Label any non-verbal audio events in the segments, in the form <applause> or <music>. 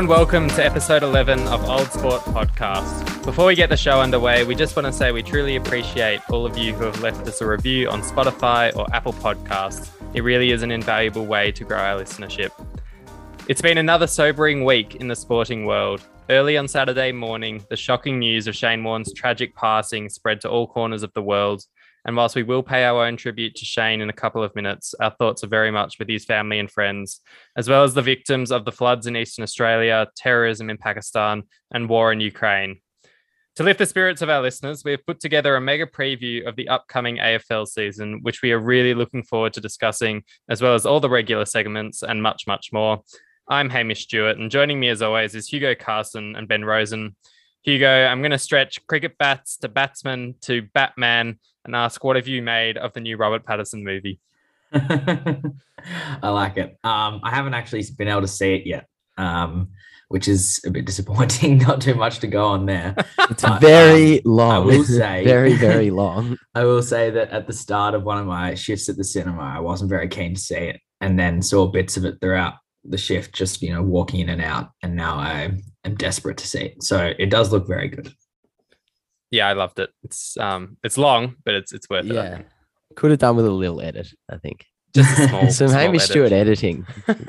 and welcome to episode 11 of Old Sport Podcast. Before we get the show underway, we just want to say we truly appreciate all of you who have left us a review on Spotify or Apple Podcasts. It really is an invaluable way to grow our listenership. It's been another sobering week in the sporting world. Early on Saturday morning, the shocking news of Shane Warne's tragic passing spread to all corners of the world, and whilst we will pay our own tribute to Shane in a couple of minutes, our thoughts are very much with his family and friends, as well as the victims of the floods in Eastern Australia, terrorism in Pakistan, and war in Ukraine. To lift the spirits of our listeners, we have put together a mega preview of the upcoming AFL season, which we are really looking forward to discussing, as well as all the regular segments and much, much more. I'm Hamish Stewart, and joining me as always is Hugo Carson and Ben Rosen. Hugo, I'm going to stretch cricket bats to batsman to Batman and ask, what have you made of the new Robert Pattinson movie? <laughs> I like it. Um, I haven't actually been able to see it yet, um, which is a bit disappointing. <laughs> Not too much to go on there. It's but, very um, long. I will <laughs> say, very, very long. I will say that at the start of one of my shifts at the cinema, I wasn't very keen to see it, and then saw bits of it throughout the shift, just you know, walking in and out. And now I am desperate to see it. So it does look very good yeah, I loved it. It's um, it's long, but it's it's worth yeah. it. Could have done with a little edit, I think. Just a <laughs> small, some Hamish Stewart editing.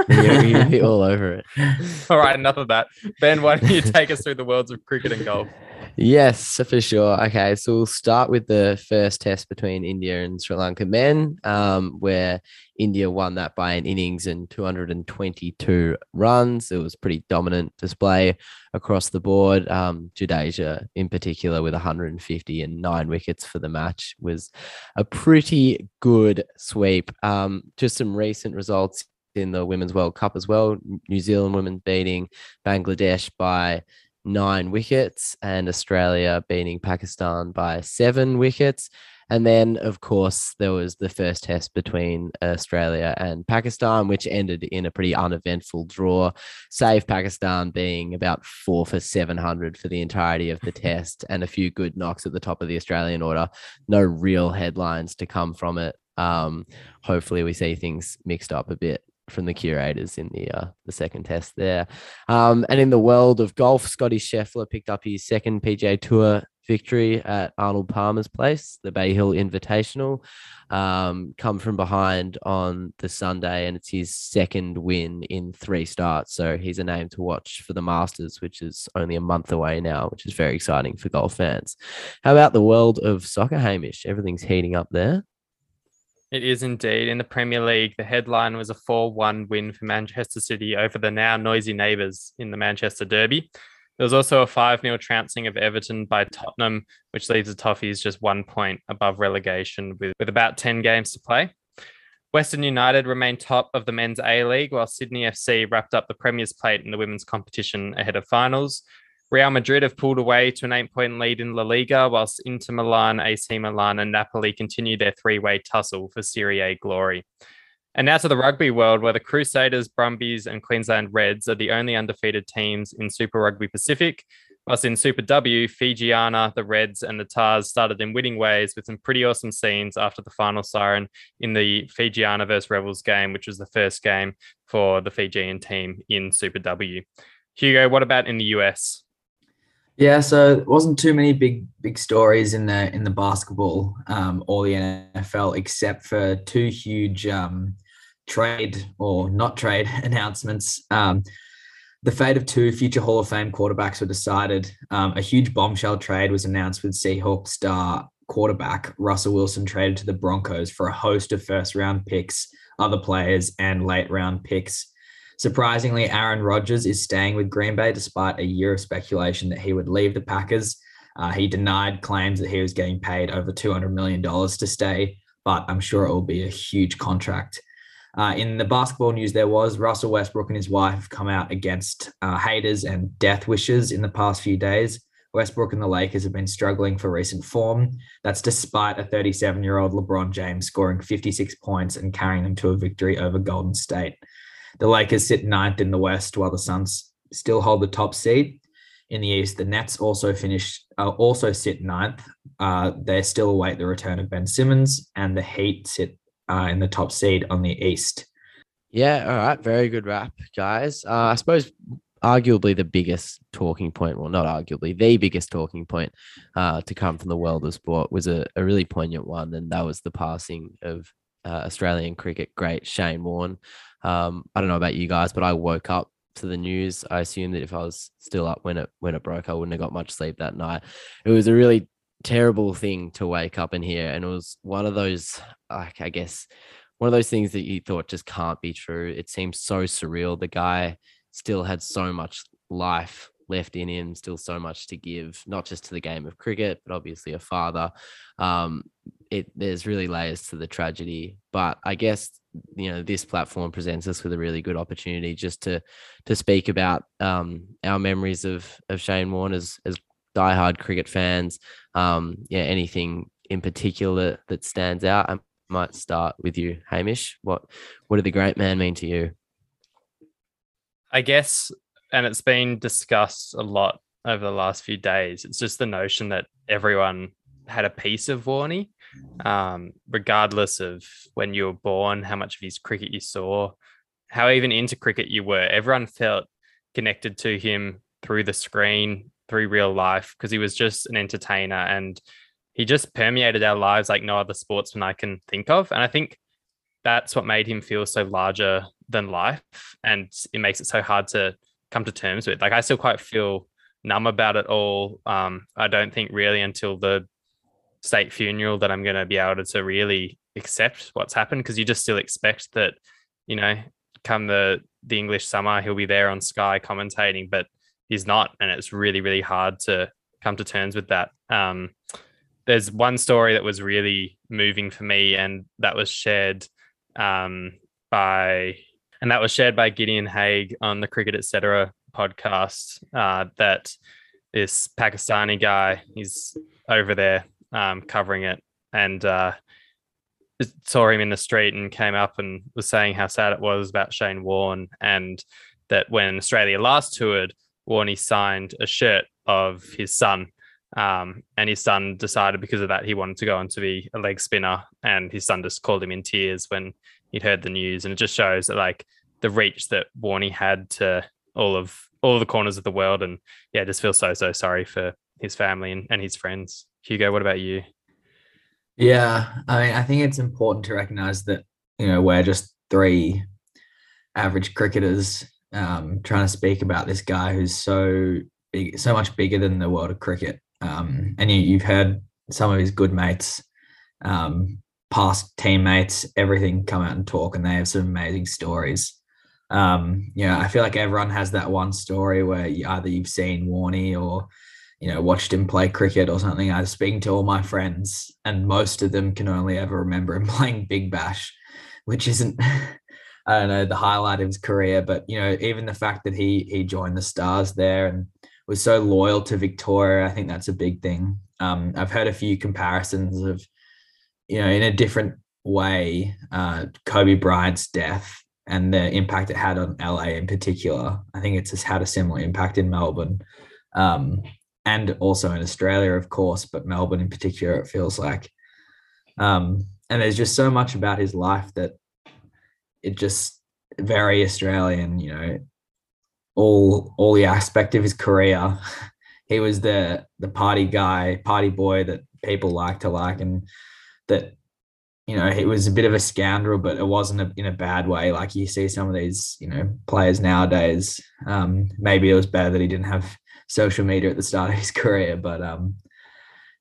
you're, you're all over it. <laughs> All right, enough of that. Ben, why don't you <laughs> take us through the worlds of cricket and golf? Yes, for sure. Okay, so we'll start with the first test between India and Sri Lanka men, um, where India won that by an innings and 222 runs. It was pretty dominant display across the board. Um, Jadeja, in particular, with 150 and nine wickets for the match, was a pretty good sweep. Um, just some recent results in the Women's World Cup as well. New Zealand women beating Bangladesh by nine wickets and Australia beating Pakistan by seven wickets. And then, of course, there was the first test between Australia and Pakistan, which ended in a pretty uneventful draw, save Pakistan being about four for 700 for the entirety of the <laughs> test and a few good knocks at the top of the Australian order. No real headlines to come from it. Um, hopefully, we see things mixed up a bit from the curators in the uh, the second test there. Um, and in the world of golf, Scotty Scheffler picked up his second PGA Tour victory at Arnold Palmer's place, the Bay Hill Invitational. Um, come from behind on the Sunday, and it's his second win in three starts. So he's a name to watch for the Masters, which is only a month away now, which is very exciting for golf fans. How about the world of soccer, Hamish? Everything's heating up there. It is indeed. In the Premier League, the headline was a 4 1 win for Manchester City over the now noisy neighbours in the Manchester Derby. There was also a 5 0 trouncing of Everton by Tottenham, which leaves the Toffees just one point above relegation with, with about 10 games to play. Western United remained top of the men's A League, while Sydney FC wrapped up the Premier's plate in the women's competition ahead of finals. Real Madrid have pulled away to an eight point lead in La Liga, whilst Inter Milan, AC Milan, and Napoli continue their three way tussle for Serie A glory. And now to the rugby world, where the Crusaders, Brumbies, and Queensland Reds are the only undefeated teams in Super Rugby Pacific. Whilst in Super W, Fijiana, the Reds, and the Tahs started in winning ways with some pretty awesome scenes after the final siren in the Fijiana versus Rebels game, which was the first game for the Fijian team in Super W. Hugo, what about in the US? Yeah, so it wasn't too many big big stories in the in the basketball um, or the NFL except for two huge um, trade or not trade <laughs> announcements. Um, the fate of two future Hall of Fame quarterbacks were decided. Um, a huge bombshell trade was announced with Seahawks star quarterback Russell Wilson traded to the Broncos for a host of first round picks, other players, and late round picks Surprisingly, Aaron Rodgers is staying with Green Bay despite a year of speculation that he would leave the Packers. Uh, he denied claims that he was getting paid over $200 million to stay, but I'm sure it will be a huge contract. Uh, in the basketball news, there was Russell Westbrook and his wife have come out against uh, haters and death wishes in the past few days. Westbrook and the Lakers have been struggling for recent form. That's despite a 37 year old LeBron James scoring 56 points and carrying them to a victory over Golden State. The Lakers sit ninth in the West, while the Suns still hold the top seed. In the East, the Nets also finish uh, also sit ninth. Uh, they still await the return of Ben Simmons, and the Heat sit uh, in the top seed on the East. Yeah, all right, very good wrap, guys. Uh, I suppose arguably the biggest talking point, well, not arguably the biggest talking point uh, to come from the world of sport was a, a really poignant one, and that was the passing of uh, Australian cricket great Shane Warne. Um, I don't know about you guys, but I woke up to the news. I assume that if I was still up when it when it broke, I wouldn't have got much sleep that night. It was a really terrible thing to wake up and hear, and it was one of those, like I guess, one of those things that you thought just can't be true. It seemed so surreal. The guy still had so much life left in him, still so much to give, not just to the game of cricket, but obviously a father. Um, it there's really layers to the tragedy, but I guess you know this platform presents us with a really good opportunity just to to speak about um, our memories of of Shane Warne as as diehard cricket fans. Um, yeah, anything in particular that stands out. I might start with you, Hamish. What what did the great man mean to you? I guess, and it's been discussed a lot over the last few days. It's just the notion that everyone had a piece of Warney, um, regardless of when you were born, how much of his cricket you saw, how even into cricket you were. Everyone felt connected to him through the screen, through real life, because he was just an entertainer and he just permeated our lives like no other sportsman I can think of. And I think that's what made him feel so larger than life. And it makes it so hard to come to terms with. Like I still quite feel numb about it all. Um, I don't think really until the state funeral that I'm going to be able to really accept what's happened because you just still expect that, you know, come the the English summer he'll be there on Sky commentating, but he's not, and it's really really hard to come to terms with that. Um, there's one story that was really moving for me, and that was shared um, by and that was shared by Gideon Haigh on the Cricket Etc. podcast. Uh, that this Pakistani guy, is over there um, covering it, and uh, saw him in the street and came up and was saying how sad it was about Shane Warne, and that when Australia last toured, Warney signed a shirt of his son. Um, and his son decided because of that he wanted to go on to be a leg spinner, and his son just called him in tears when he'd heard the news, and it just shows that like the reach that Warney had to all of all of the corners of the world, and yeah, just feel so so sorry for his family and, and his friends. Hugo, what about you? Yeah, I mean, I think it's important to recognize that you know we're just three average cricketers um, trying to speak about this guy who's so big, so much bigger than the world of cricket. Um, and you, have heard some of his good mates, um, past teammates, everything come out and talk, and they have some amazing stories. Um, you know, I feel like everyone has that one story where you, either you've seen Warney or you know, watched him play cricket or something. I was speaking to all my friends, and most of them can only ever remember him <laughs> playing Big Bash, which isn't, <laughs> I don't know, the highlight of his career. But you know, even the fact that he he joined the Stars there and was so loyal to Victoria, I think that's a big thing. Um, I've heard a few comparisons of, you know, in a different way, uh, Kobe Bryant's death and the impact it had on LA in particular. I think it's just had a similar impact in Melbourne. Um, and also in Australia, of course, but Melbourne in particular, it feels like. Um, and there's just so much about his life that it just very Australian, you know, all all the aspect of his career. he was the the party guy, party boy that people like to like, and that you know he was a bit of a scoundrel, but it wasn't a, in a bad way. Like you see some of these, you know, players nowadays. Um, maybe it was better that he didn't have social media at the start of his <laughs> career. But um,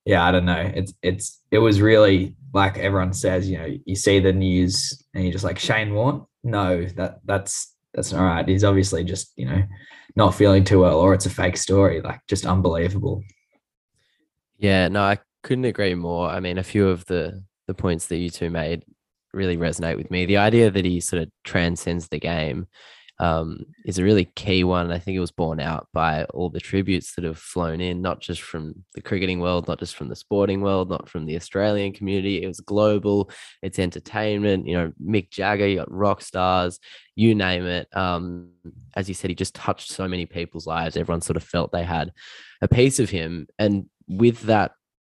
yeah, I don't know. It's it's it was really like everyone says, you know, you see the news and you're just like Shane Warne. No, that that's that's all right. He's obviously just you know not feeling too well, or it's a fake story. Like just unbelievable. Yeah, no, I couldn't agree more. I mean, a few of the the points that you two made really resonate with me. The idea that he sort of transcends the game um, is a really key one. I think it was borne out by all the tributes that have flown in, not just from the cricketing world, not just from the sporting world, not from the Australian community. It was global. It's entertainment. You know, Mick Jagger, you got rock stars, you name it. Um, as you said, he just touched so many people's lives. Everyone sort of felt they had a piece of him, and with that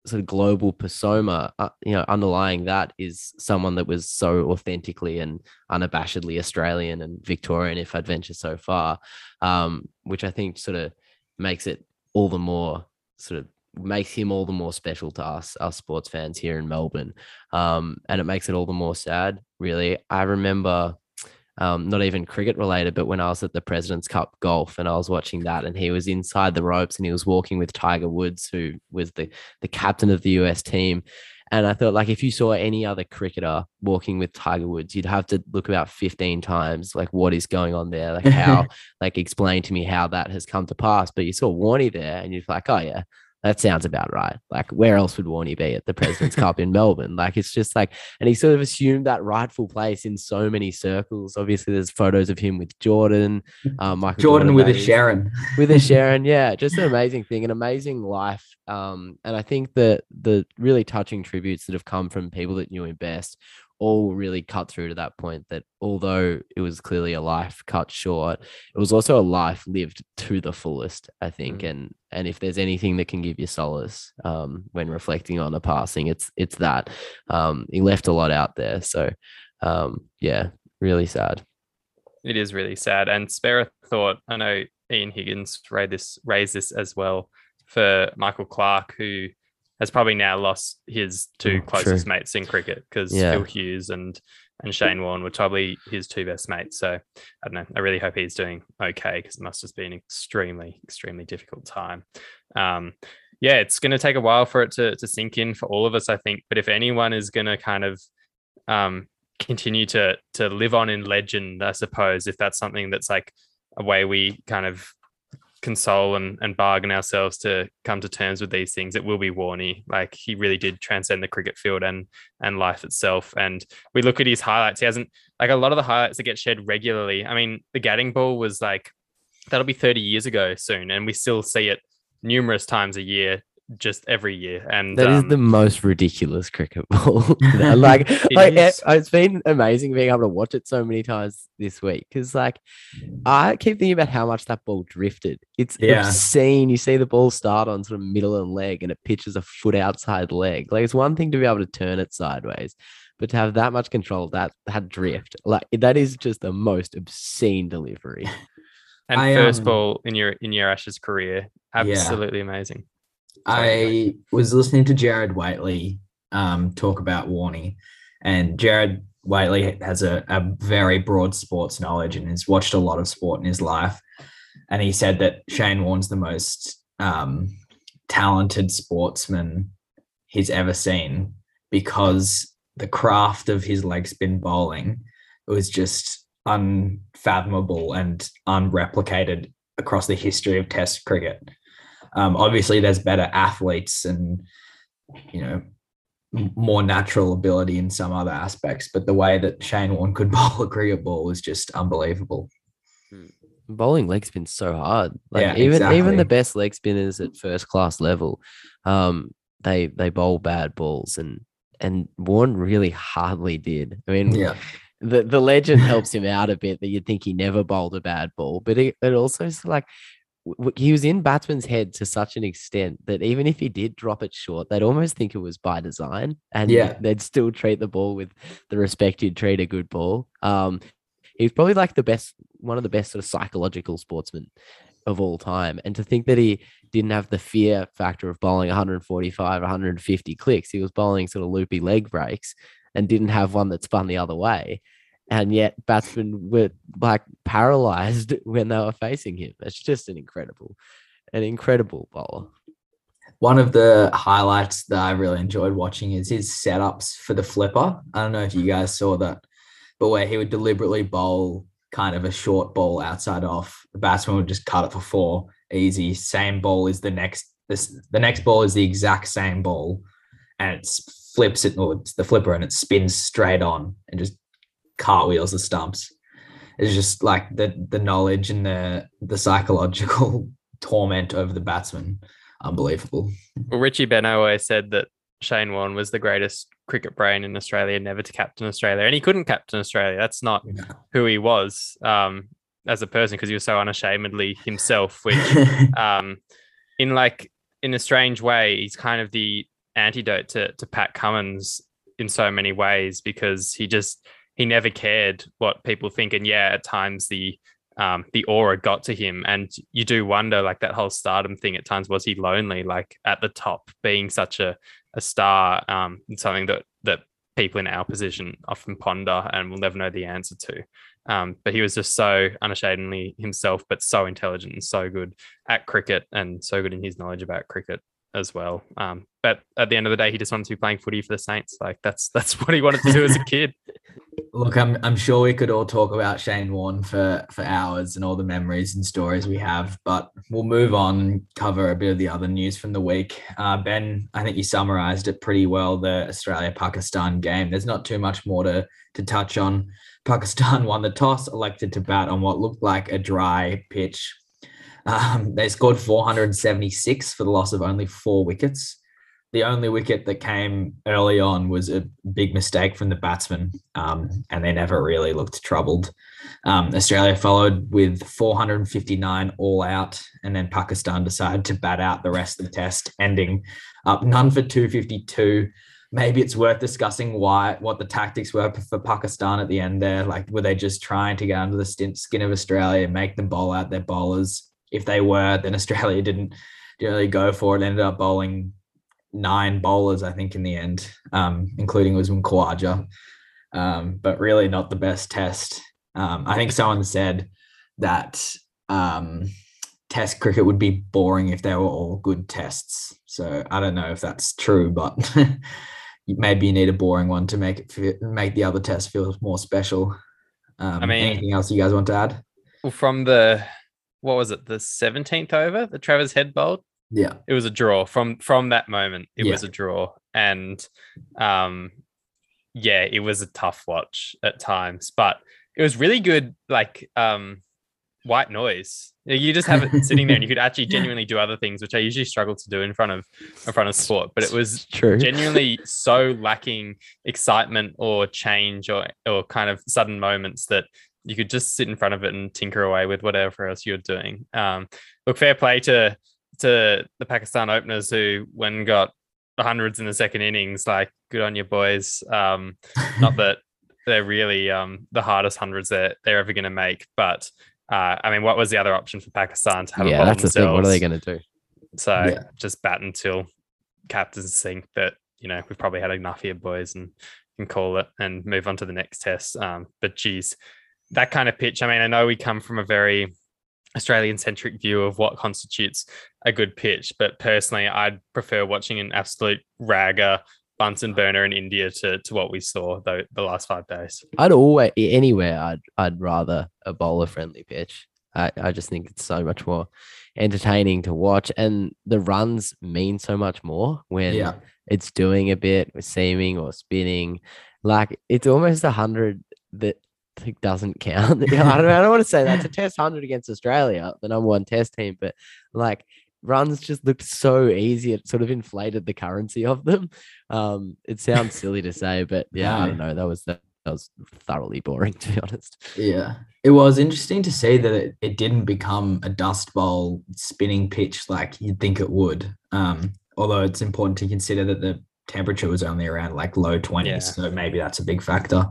sort of global persona, uh, you know, underlying that is someone that was so authentically and unabashedly Australian and Victorian, if I'd venture so far, um, which I think sort of makes it all the more sort of makes him all the more special to us, us sports fans here in Melbourne. Um, and it makes it all the more sad, really. I remember um, not even cricket related, but when I was at the President's Cup golf and I was watching that, and he was inside the ropes and he was walking with Tiger Woods, who was the the captain of the US team. And I thought, like, if you saw any other cricketer walking with Tiger Woods, you'd have to look about 15 times, like, what is going on there? Like, how, <laughs> like, explain to me how that has come to pass. But you saw Warney there and you're like, oh, yeah, that sounds about right. Like, where else would Warney be at the President's Cup in Melbourne? Like, it's just like, and he sort of assumed that rightful place in so many circles. Obviously, there's photos of him with Jordan, <laughs> uh, Michael Jordan, Jordan with a Sharon, with a <laughs> Sharon. Yeah, just an amazing thing, an amazing life. Um, and I think that the really touching tributes that have come from people that knew him best all really cut through to that point that although it was clearly a life cut short, it was also a life lived to the fullest, I think. Mm. And and if there's anything that can give you solace um, when reflecting on a passing, it's it's that. Um, he left a lot out there. So um, yeah, really sad. It is really sad. And spare a thought, I know Ian Higgins raised this raised this as well for Michael Clarke, who has probably now lost his two oh, closest true. mates in cricket because yeah. Phil Hughes and and Shane Warne were probably his two best mates. So I don't know. I really hope he's doing okay because it must have been an extremely, extremely difficult time. Um, yeah, it's going to take a while for it to to sink in for all of us, I think. But if anyone is going to kind of um, continue to to live on in legend, I suppose, if that's something that's like a way we kind of console and, and bargain ourselves to come to terms with these things, it will be Warney. Like he really did transcend the cricket field and and life itself. And we look at his highlights. He hasn't like a lot of the highlights that get shared regularly. I mean, the Gatting ball was like that'll be 30 years ago soon, and we still see it numerous times a year just every year. And that um, is the most ridiculous cricket <laughs> ball. <laughs> like, it like it, it's been amazing being able to watch it so many times this week because, like, I keep thinking about how much that ball drifted. It's yeah. obscene. You see the ball start on sort of middle and leg, and it pitches a foot outside leg. Like, it's one thing to be able to turn it sideways. But to have that much control, that that drift, like that is just the most obscene delivery. And I, first um, ball in your in your Ashes career, absolutely yeah. amazing. I was listening to Gerard Whateley um, talk about Warney, and Gerard Whateley has a, a very broad sports knowledge and has watched a lot of sport in his life. And he said that Shane Warne's the most um, talented sportsman he's ever seen because the craft of his leg spin bowling was just unfathomable and unreplicated across the history of Test cricket. Um, obviously, there's better athletes and you know more natural ability in some other aspects, but the way that Shane Warne could <laughs> bowl a cricket ball was just unbelievable. Hmm. Bowling leg spin's so hard. Like yeah, even exactly. even the best leg spinners at first class level, um, they they bowl bad balls and and Warne really hardly did. I mean, yeah. The, the legend helps him out a bit that you'd think he never bowled a bad ball, but it, it also is like he was in batsman's head to such an extent that even if he did drop it short, they'd almost think it was by design, and yeah. they'd still treat the ball with the respect you'd treat a good ball. Um, he's probably like the best, one of the best sort of psychological sportsmen of all time, and to think that he didn't have the fear factor of bowling 145, 150 clicks, he was bowling sort of loopy leg breaks and didn't have one that spun the other way and yet batsmen were like paralyzed <laughs> when they were facing him. It's just an incredible, an incredible bowler. One of the highlights that I really enjoyed watching is his setups for the flipper. I don't know if you guys saw that, but where he would deliberately bowl kind of a short ball outside off, the batsman would just cut it for four, easy. Same ball is the next. This the next ball is the exact same ball, and it flips it, or it's the flipper, and it spins straight on and just cartwheels the stumps. It's just like the the knowledge and the the psychological <laughs> torment over the batsman. Unbelievable. Well, Richie Benaud always said that Shane Warne was the greatest cricket brain in Australia, never to captain Australia, and he couldn't captain Australia. That's not no. who he was um, as a person because he was so unashamedly himself. <laughs> Which, um, in like in a strange way, he's kind of the antidote to to Pat Cummins in so many ways because he just he never cared what people think, and yeah, at times the um, the aura got to him, and you do wonder, like that whole stardom thing. At times, was he lonely, like at the top, being such a a star? Um, something that that people in our position often ponder and will never know the answer to. Um, but he was just so unashamedly himself, but so intelligent and so good at cricket and so good in his knowledge about cricket as well. Um, but at the end of the day, he just wanted to be playing footy for the Saints. Like that's that's what he wanted to do as a kid. <laughs> Look, I'm I'm sure we could all talk about Shane Warne for for hours and all the memories and stories we have, but we'll move on and cover a bit of the other news from the week. Uh, ben, I think you summarised it pretty well. The Australia Pakistan game. There's not too much more to to touch on. Pakistan <laughs> won the toss, elected to bat on what looked like a dry pitch. Um, they scored 476 for the loss of only four wickets the only wicket that came early on was a big mistake from the batsman, um, and they never really looked troubled. Um, Australia followed with 459 all out, and then Pakistan decided to bat out the rest of the test, ending up none for 252. Maybe it's worth discussing why what the tactics were for Pakistan at the end there. Like, were they just trying to get under the skin of Australia and make them bowl out their bowlers? If they were, then Australia <laughs> didn't really go for it. Ended up bowling nine bowlers, I think, in the end, um, including Usman Khawaja. Um, but really not the best test. Um, I think someone said that um, test cricket would be boring if they were all good tests. So I don't know if that's true, but <laughs> maybe you need a boring one to make it feel, make the other test feel more special. Um, I mean, anything else you guys want to add? Well, from the what was it, the seventeenth over, the Travis Head bowled. Yeah. It was a draw from from that moment. It yeah. was a draw and um yeah, it was a tough watch at times, but it was really good like um white noise. You just have it sitting there and you could actually <laughs> genuinely do other things, which I usually struggle to do in front of in front of sport. But it was True. genuinely so lacking excitement or change or or kind of sudden moments that you could just sit in front of it and tinker away with whatever else you're doing. Um, look, fair play to to the Pakistan openers who when got the hundreds in the second innings, like good on you boys. Um, not <laughs> that they're really um, the hardest hundreds that they're ever going to make, but uh, I mean, what was the other option for Pakistan to have? Yeah, that's themselves? the thing. What are they going to do? So yeah. just bat until captains think that you know we've probably had enough here, boys, and can call it and move on to the next test. Um, but geez, that kind of pitch. I mean, I know we come from a very Australian centric view of what constitutes a good pitch. But personally, I'd prefer watching an absolute ragger Bunsen burner in India to, to what we saw the, the last five days. I'd always anywhere I'd I'd rather a bowler friendly pitch. I, I just think it's so much more entertaining to watch and the runs mean so much more when yeah. it's doing a bit with seaming or spinning. Like it's almost a hundred that think doesn't count. <laughs> I don't, I don't want to say that's a test hundred against Australia, the number one test team, but like runs just looked so easy. It sort of inflated the currency of them. Um, it sounds silly to say, but <laughs> yeah, I don't know. That was that, that was thoroughly boring to be honest. Yeah, it was interesting to see that it, it didn't become a dust bowl spinning pitch like you'd think it would. Um, although it's important to consider that the temperature was only around like low 20s, yeah. so maybe that's a big factor.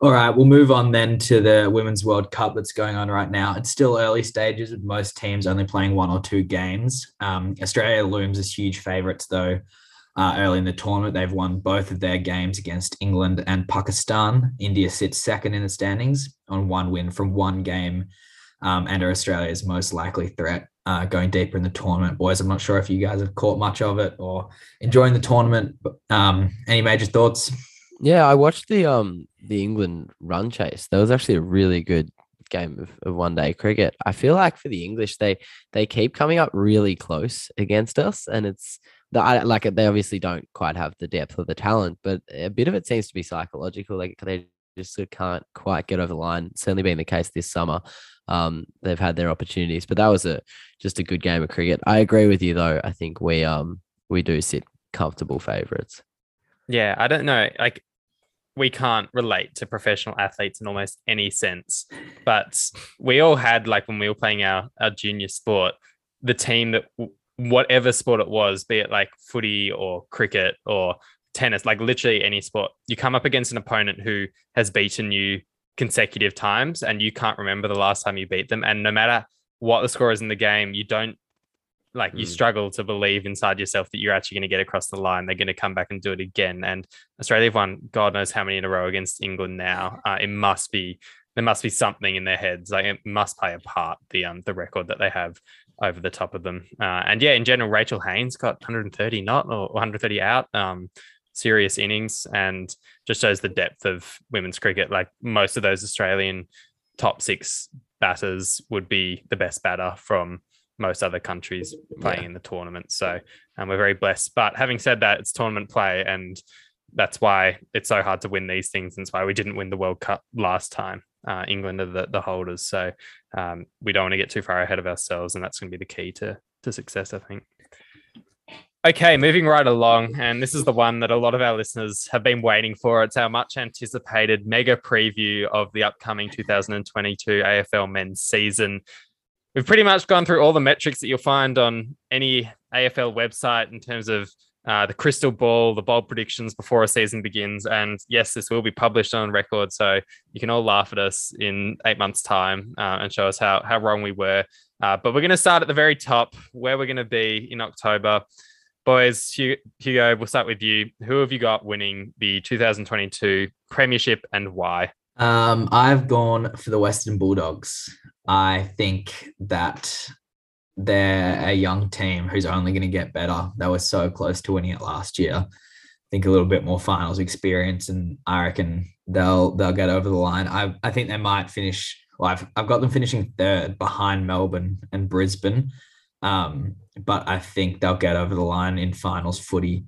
All right, we'll move on then to the Women's World Cup that's going on right now. It's still early stages with most teams only playing one or two games. Um, Australia looms as huge favourites though. Uh, early in the tournament, they've won both of their games against England and Pakistan. India sits second in the standings on one win from one game, um, and are Australia's most likely threat uh, going deeper in the tournament. Boys, I'm not sure if you guys have caught much of it or enjoying the tournament. But, um, any major thoughts? Yeah, I watched the um the England run chase. That was actually a really good game of, of one day cricket. I feel like for the English, they they keep coming up really close against us, and it's the I, like they obviously don't quite have the depth or the talent, but a bit of it seems to be psychological. Like they just can't quite get over the line. Certainly been the case this summer. Um, they've had their opportunities, but that was a just a good game of cricket. I agree with you though. I think we um we do sit comfortable favourites. Yeah, I don't know. Like we can't relate to professional athletes in almost any sense. But we all had like when we were playing our, our junior sport, the team that whatever sport it was, be it like footy or cricket or tennis, like literally any sport, you come up against an opponent who has beaten you consecutive times and you can't remember the last time you beat them. And no matter what the score is in the game, you don't like you Mm. struggle to believe inside yourself that you're actually going to get across the line. They're going to come back and do it again. And Australia have won God knows how many in a row against England now. <laughs> Uh, it must be there must be something in their heads. Like it must play a part the um the record that they have over the top of them. Uh, and yeah, in general, Rachel Haynes got 130 not or 130 out. Um, serious innings and just shows the depth of women's cricket. Like most of those Australian top six batters would be the best batter from most other countries playing Yeah. in the tournament. So um, we're very blessed. But having said that, it's tournament play, and that's why it's so hard to win these things. And it's why we didn't win the World Cup last time. Uh, England are the, the holders, so um, we don't want to get too far ahead of ourselves, and that's going to be the key to to success, I think. Okay, moving right along, and this is the one that a lot of our listeners have been waiting for. It's our much anticipated mega preview of the upcoming 2022 AFL men's season. We've pretty much gone through all the metrics that you'll find on any AFL website in terms of uh, the crystal ball, the bold predictions before a season begins. And yes, this will be published on record, so you can all laugh at us in eight months' time uh, and show us how how wrong we were. Uh, but we're going to start at the very top, where we're going to be in October. Boys, Hugo, we'll start with you. Who have you got winning the 2022 Premiership and why? Um, I've gone for the Western Bulldogs. I think that they're a young team who's only going to get better. They were so close to winning it last year. I think a little bit more finals experience, and I reckon they'll they'll get over the line. I I think they might finish. Well, I've I've got them finishing third behind Melbourne and Brisbane, um, but I think they'll get over the line in finals footy.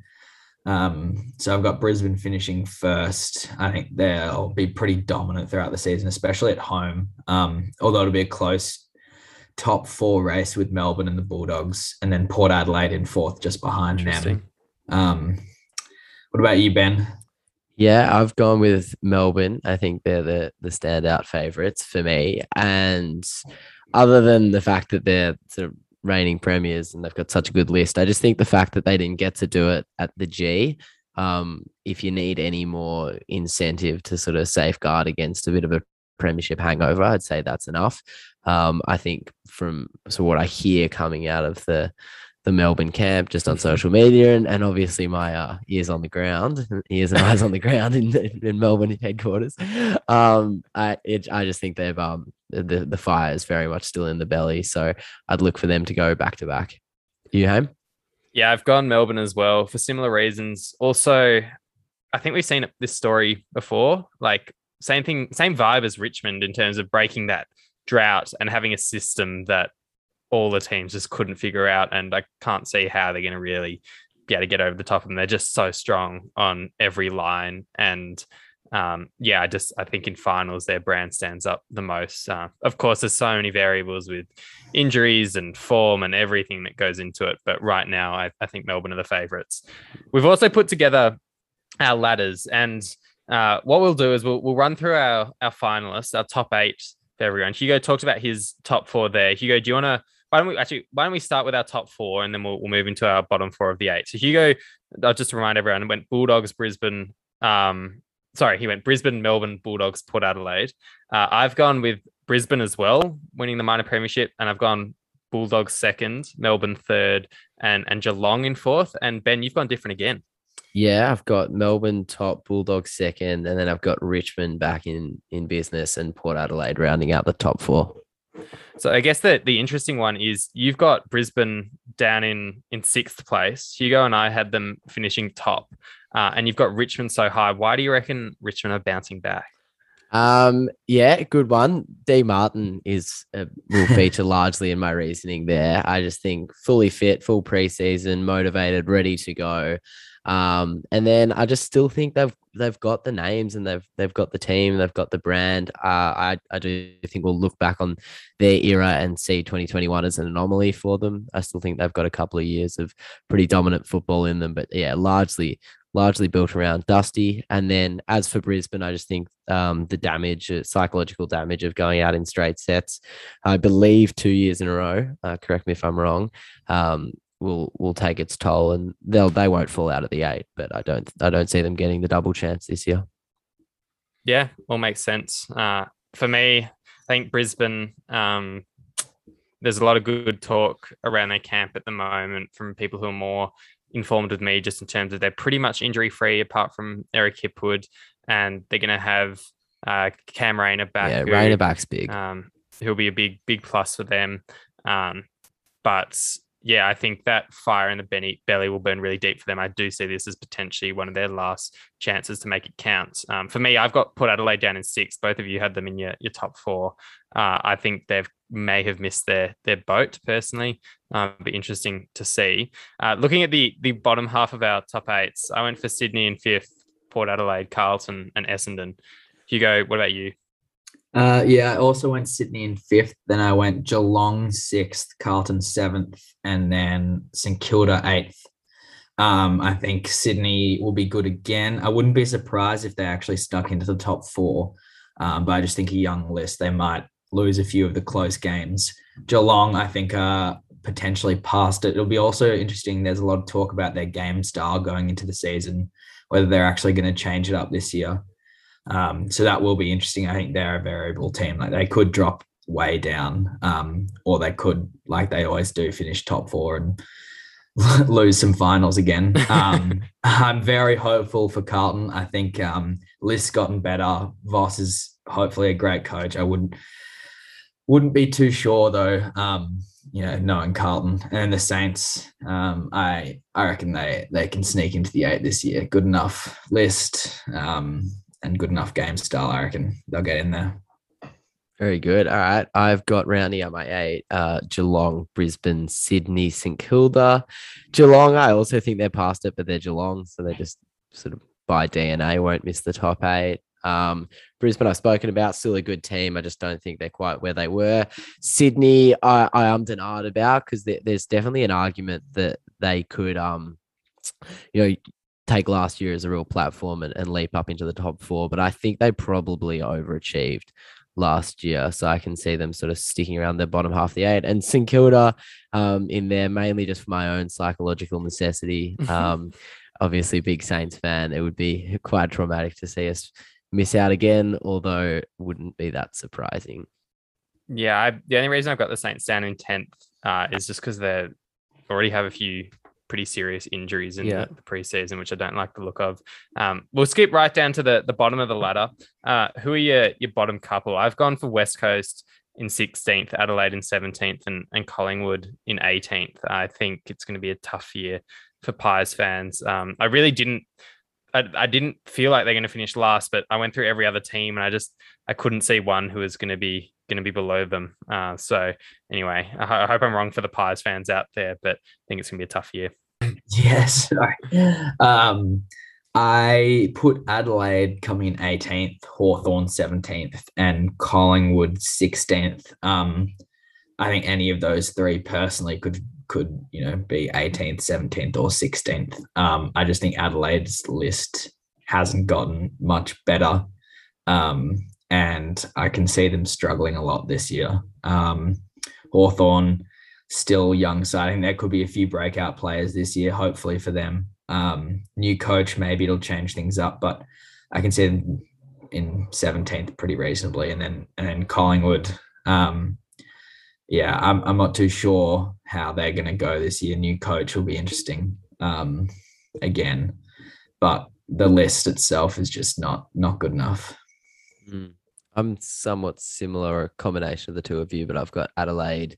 Um, so I've got Brisbane finishing first. I think they'll be pretty dominant throughout the season, especially at home. Um, although it'll be a close top four race with Melbourne and the Bulldogs, and then Port Adelaide in fourth, just behind them. Um, what about you, Ben? Yeah, I've gone with Melbourne. I think they're the the standout favourites for me. And other than the fact that they're sort of reigning premiers and they've got such a good list, I just think the fact that they didn't get to do it at the G. Um, if you need any more incentive to sort of safeguard against a bit of a premiership hangover, I'd say that's enough. Um, I think from so what I hear coming out of the the Melbourne camp just on social media and, and obviously my uh, ears on the ground, <laughs> ears and eyes on the ground in, <laughs> in Melbourne headquarters. Um, I it, I just think they've um the the fire is very much still in the belly, so I'd look for them to go back to back. You home? Yeah, I've gone Melbourne as well for similar reasons. Also, I think we've seen this story before. Like same thing, same vibe as Richmond in terms of breaking that drought and having a system that all the teams just couldn't figure out. And I can't see how they're going to really be able to get over the top them. They're just so strong on every line. And um, yeah, I just I think in finals their brand stands up the most. Uh, of course, there's so many variables with injuries and form and everything that goes into it. But right now, I, I think Melbourne are the favourites. We've also put together our ladders, and uh, what we'll do is we'll, we'll run through our our finalists, our top eight for everyone. Hugo talked about his top four there. Hugo, do you want to? Why don't we actually? Why don't we start with our top four, and then we'll, we'll move into our bottom four of the eight. So Hugo, I'll just remind everyone, went Bulldogs, Brisbane. Um, sorry, he went Brisbane, Melbourne, Bulldogs, Port Adelaide. Uh, I've gone with Brisbane as well, winning the minor premiership, and I've gone Bulldogs second, Melbourne third, and and Geelong in fourth. And Ben, you've gone different again. Yeah, I've got Melbourne top, Bulldogs second, and then I've got Richmond back in in business and Port Adelaide rounding out the top four. So I guess that the interesting one is you've got Brisbane down in in sixth place. Hugo and I had them finishing top, uh, and you've got Richmond so high. Why do you reckon Richmond are bouncing back? Um, yeah, good one. D Martin is a, will <laughs> feature largely in my reasoning there. I just think fully fit, full preseason, motivated, ready to go. Um, and then I just still think they've they've got the names and they've they've got the team, they've got the brand. Uh, I I do think we'll look back on their era and see 2021 as an anomaly for them. I still think they've got a couple of years of pretty dominant football in them, but yeah, largely largely built around Dusty. And then as for Brisbane, I just think um, the damage, uh, psychological damage of going out in straight sets, I believe two years in a row. Uh, correct me if I'm wrong. Um, will will take its toll, and they'll they won't fall out of the eight. But I don't I don't see them getting the double chance this year. Yeah, all makes sense. Uh, for me, I think Brisbane. Um, there's a lot of good talk around their camp at the moment from people who are more informed with me, just in terms of they're pretty much injury free apart from Eric Hipwood, and they're going to have uh, Cam Rayner back. Yeah, who, Rayner back's big. Um, who'll be a big big plus for them. Um, but yeah, I think that fire in the belly, will burn really deep for them. I do see this as potentially one of their last chances to make it count. Um, for me, I've got Port Adelaide down in six. Both of you had them in your, your top four. Uh, I think they've may have missed their their boat personally. Uh, be interesting to see. Uh, looking at the the bottom half of our top eights, I went for Sydney in fifth, Port Adelaide, Carlton, and Essendon. Hugo, what about you? Uh, yeah, I also went Sydney in fifth. Then I went Geelong sixth, Carlton seventh, and then St Kilda eighth. Um, I think Sydney will be good again. I wouldn't be surprised if they actually stuck into the top four, um, but I just think a young list they might lose a few of the close games. Geelong, I think, are potentially past it. It'll be also interesting. There's a lot of talk about their game style going into the season, whether they're actually going to change it up this year. Um, so that will be interesting. I think they're a variable team. Like they could drop way down, um, or they could, like they always do, finish top four and <laughs> lose some finals again. Um, <laughs> I'm very hopeful for Carlton. I think um, List's gotten better. Voss is hopefully a great coach. I wouldn't wouldn't be too sure though. Um, you know, knowing Carlton and the Saints, um, I I reckon they they can sneak into the eight this year. Good enough list. Um, and good enough game style, I reckon they'll get in there. Very good. All right. I've got rounding out my eight uh, Geelong, Brisbane, Sydney, St Kilda. Geelong, I also think they're past it, but they're Geelong. So they just sort of by DNA won't miss the top eight. Um, Brisbane, I've spoken about, still a good team. I just don't think they're quite where they were. Sydney, I, I ummed and ahed about because there's definitely an argument that they could, um, you know, take last year as a real platform and, and leap up into the top four. But I think they probably overachieved last year. So I can see them sort of sticking around the bottom half of the eight. And St Kilda um, in there mainly just for my own psychological necessity. Um, obviously, big Saints fan. It would be quite traumatic to see us miss out again, although it wouldn't be that surprising. Yeah, I, the only reason I've got the Saints down in tenth uh, is just because they already have a few pretty serious injuries in yeah. the, the, preseason, which I don't like the look of. Um, we'll skip right down to the, the bottom of the <laughs> ladder. Uh, who are your, your bottom couple? I've gone for West Coast in 16th, Adelaide in 17th, and, and Collingwood in 18th. I think it's going to be a tough year for Pies fans. Um, I really didn't. I, I didn't feel like they're going to finish last, but I went through every other team and I just I couldn't see one who was going to be going to be below them. Uh, so anyway, I, I, hope I'm wrong for the Pies fans out there, but I think it's going to be a tough year. <laughs> Yes. um, I put Adelaide coming 18th, Hawthorn 17th, and Collingwood 16th. Um, I think any of those three personally could could you know be 18th, 17th, or 16th. Um, I just think Adelaide's list hasn't gotten much better, um, and I can see them struggling a lot this year. Um, Hawthorn still young side. I think there could be a few breakout players this year, hopefully for them. Um, new coach, maybe it'll change things up, but I can see them in 17th pretty reasonably. And then and then Collingwood, um, yeah, I'm I'm not too sure how they're gonna go this year. New coach will be interesting um, again. But the list itself is just not not good enough. Mm. I'm somewhat similar, a combination of the two of you, but I've got Adelaide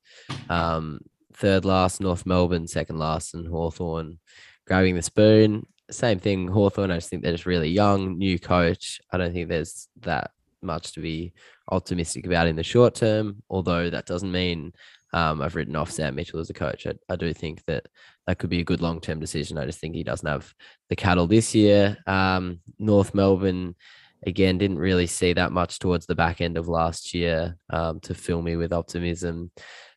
um, third last, North Melbourne second last, and Hawthorn grabbing the spoon. Same thing, Hawthorn. I just think they're just really young, new coach. I don't think there's that much to be optimistic about in the short term, although that doesn't mean um, I've written off Sam Mitchell as a coach. I, I do think that that could be a good long term decision. I just think he doesn't have the cattle this year. Um, North Melbourne again, didn't really see that much towards the back end of last year um, to fill me with optimism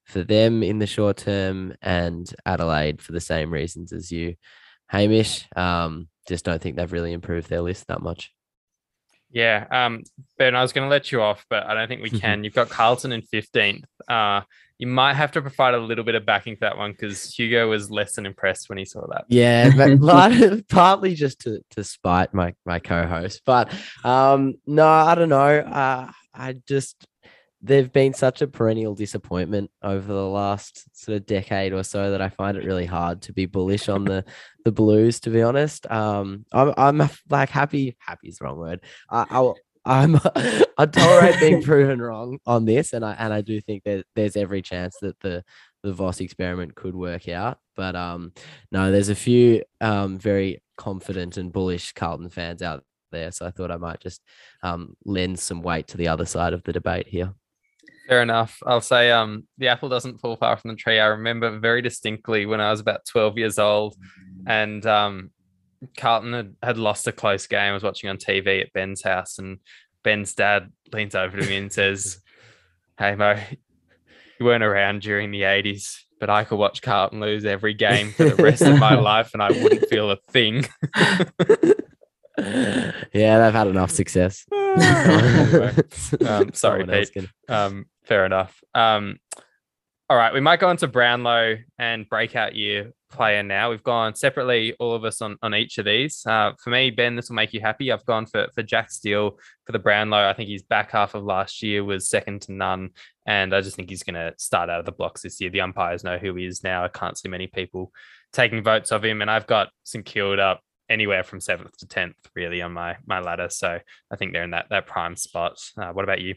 for them in the short term and Adelaide for the same reasons as you, Hamish. Um, just don't think they've really improved their list that much. Yeah, um, Ben, I was going to let you off, but I don't think we <laughs> can. You've got Carlton in 15th. Uh, you might have to provide a little bit of backing for that one because Hugo was less than impressed when he saw that. Yeah, but <laughs> partly just to to spite my my co-host, but um, no, I don't know. Uh, I just they've been such a perennial disappointment over the last sort of decade or so that I find it really hard to be bullish on the the Blues. To be honest, um, I'm I'm like happy. Happy is the wrong word. I, I'll. I'm <laughs> I tolerate being <laughs> proven wrong on this, and I and I do think that there's every chance that the the Voss experiment could work out. But um, no, there's a few um very confident and bullish Carlton fans out there, so I thought I might just um lend some weight to the other side of the debate here. Fair enough. I'll say um the apple doesn't fall far from the tree. I remember very distinctly when I was about 12 years old and um Carlton had, had lost a close game. I was watching on TV at Ben's house and Ben's dad leans over to me and says, <laughs> Hey Mo, you weren't around during the 80s, but I could watch Carlton lose every game for the rest of my <laughs> life and I wouldn't feel a thing. <laughs> yeah, they've had enough success. <laughs> um, <laughs> sorry, Pete. Um, fair enough. Um, all right, we might go into Brownlow and breakout year player now. We've gone separately, all of us on, on each of these. Uh, for me, Ben, this will make you happy. I've gone for, for Jack Steele for the Brownlow. I think his back half of last year was second to none. And I just think he's going to start out of the blocks this year. The umpires know who he is now. I can't see many people taking votes of him. And I've got St Kilda anywhere from seventh to tenth, really, on my my ladder. So I think they're in that that prime spot. Uh, what about you?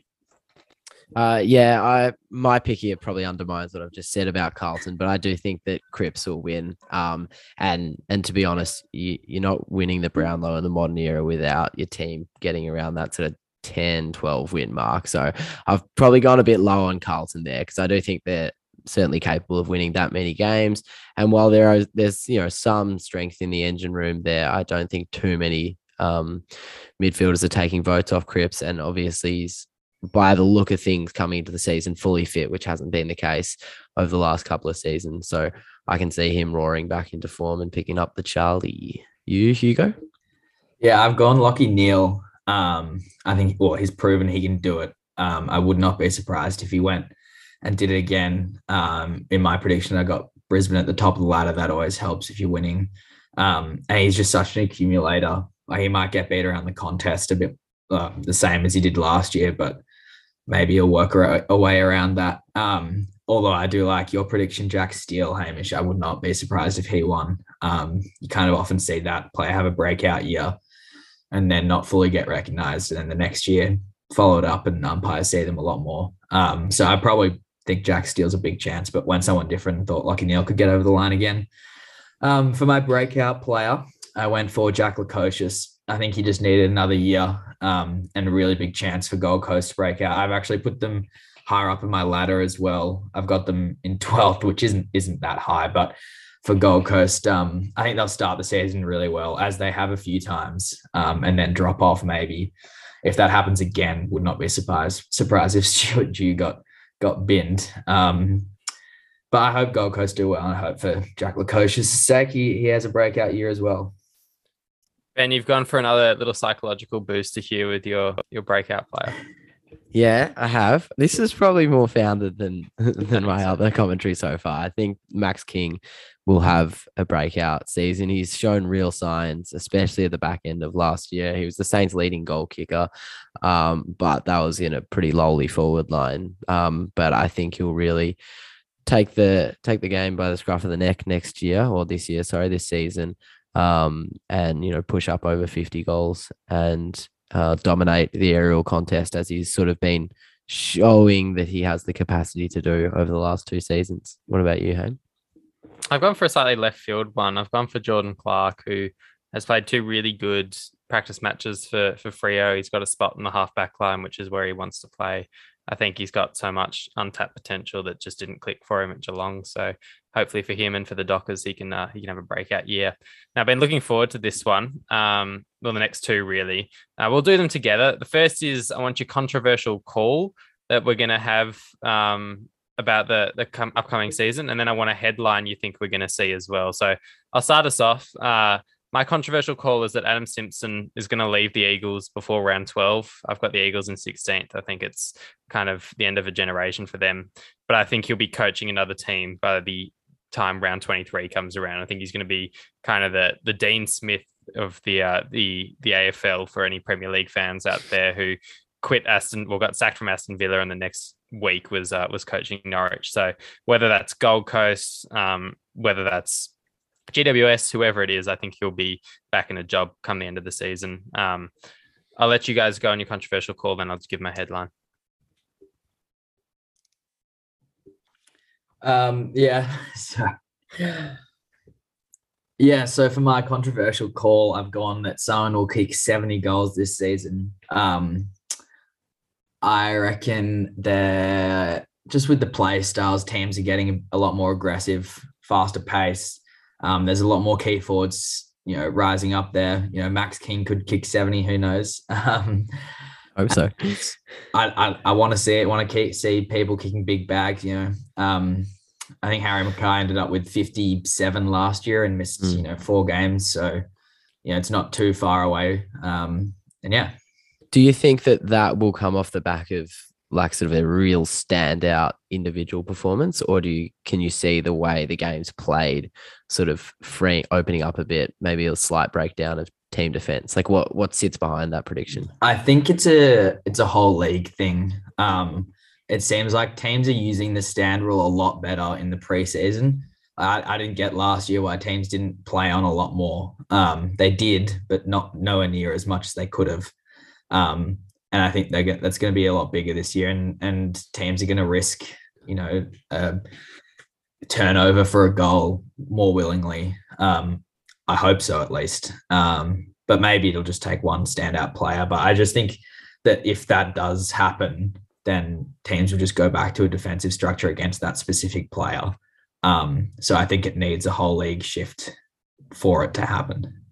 Uh, yeah, I my pick here probably undermines what I've just said about Carlton, but I do think that Cripps will win. Um, and and to be honest, you, you're not winning the Brownlow in the modern era without your team getting around that sort of 10, 12 win mark. So I've probably gone a bit low on Carlton there because I do think they're certainly capable of winning that many games. And while there are there's you know some strength in the engine room there, I don't think too many um, midfielders are taking votes off Cripps. And obviously he's by the look of things coming into the season fully fit, which hasn't been the case over the last couple of seasons. So I can see him roaring back into form and picking up the Charlie. You, Hugo? Yeah, I've gone Lachie Neale. Um, I think well, he's proven he can do it. Um, I would not be surprised if he went and did it again. Um, in my prediction, I got Brisbane at the top of the ladder. That always helps if you're winning. Um, and he's just such an accumulator. Like he might get beat around the contest a bit uh, the same as he did last year, but maybe he'll work a, way around that. Um, although I do like your prediction, Jack Steele, Hamish. I would not be surprised if he won. Um, you kind of often see that player have a breakout year and then not fully get recognized. And then the next year, follow it up and umpires see them a lot more. Um, so I probably think Jack Steele's a big chance, but when someone different thought Lachie Neale could get over the line again. Um, for my breakout player, I went for Jack Lukosius. I think he just needed another year um, and a really big chance for Gold Coast breakout. I've actually put them higher up in my ladder as well. I've got them in <laughs> 12th, which isn't isn't that high, but for Gold Coast, um, I think they'll start the season really well as they have a few times, um, and then drop off maybe. If that happens again, would not be surprised surprised if <laughs> Stuart Dew got got binned. Um, but I hope Gold Coast do well. I hope for Jack Lukosius' sake, he, he has a breakout year as well. Ben, you've gone for another little psychological booster here with your your breakout player. Yeah, I have. This is probably more founded than <laughs> than my other commentary so far. I think Max King will have a breakout season. He's shown real signs, especially at the back end of last year. He was the Saints' leading goal kicker, um, but that was in a pretty lowly forward line. Um, but I think he'll really take the take the game by the scruff of the neck next year or this year, sorry, this season um, and you know push up over 50 goals and uh, dominate the aerial contest as he's sort of been showing that he has the capacity to do over the last two seasons. What about you, Hayne? I've gone for a slightly left field one. I've gone for Jordan Clark, who has played two really good practice matches for for Freo. He's got a spot in the half back line, which is where he wants to play. I think he's got so much untapped potential that just didn't click for him at Geelong. So hopefully for him and for the Dockers, he can uh, he can have a breakout year. Now, I've been looking forward to this one. Um, well, the next two really. Uh, we'll do them together. The first is I want your controversial call that we're going to have um, about the the com- upcoming season, and then I want a headline you think we're going to see as well. So I'll start us off. Uh, my controversial call is that Adam Simpson is going to leave the Eagles before round 12. I've got the Eagles in 16th. I think it's kind of the end of a generation for them, but I think he'll be coaching another team by the time round 23 comes around. I think he's going to be kind of the the Dean Smith of the uh, the the AFL for any Premier League fans out there who quit Aston, well, got sacked from Aston Villa, and the next week was uh, was coaching Norwich. So whether that's Gold Coast, um, whether that's GWS, whoever it is, I think he'll be back in a job come the end of the season. Um, I'll let you guys go on your controversial call, then I'll just give my headline. Um, yeah. <laughs> So, yeah. So for my controversial call, I've gone that someone will kick 70 goals this season. Um, I reckon they're just with the play styles, teams are getting a lot more aggressive, faster pace. Um, there's a lot more key forwards, you know, rising up there. You know, Max King could kick 70, who knows? <laughs> Um, Hope so. I I, I want to see it. Want to keep see people kicking big bags. You know, um, I think Harry McKay ended up with 57 last year and missed Mm. you know four games. So you know, it's not too far away. Um, and yeah, Do you think that that will come off the back of like sort of a real standout individual performance, or do you can you see the way the game's played, sort of free opening up a bit, maybe a slight breakdown of team defense? Like what what sits behind that prediction? I think it's a it's a whole league thing. Um, it seems like teams are using the stand rule a lot better in the preseason. I, I didn't get last year why teams didn't play on a lot more. Um, they did, but not nowhere near as much as they could have. Um, and I think that's going to be a lot bigger this year, and and teams are going to risk, you know, a turnover for a goal more willingly. Um, I hope so, at least. Um, but maybe it'll just take one standout player. But I just think that if that does happen, then teams will just go back to a defensive structure against that specific player. Um, so I think it needs a whole league shift for it to happen.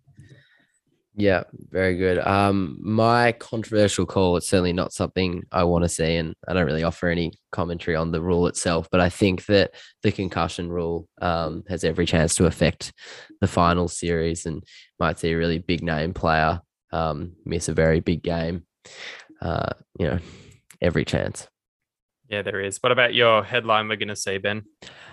Yeah, very good. Um, my controversial call, it's certainly not something I want to see, and I don't really offer any commentary on the rule itself, but I think that the concussion rule um, has every chance to affect the final series and might see a really big name player um, miss a very big game. Uh, you know, every chance. Yeah, there is. What about your headline we're going to see, Ben?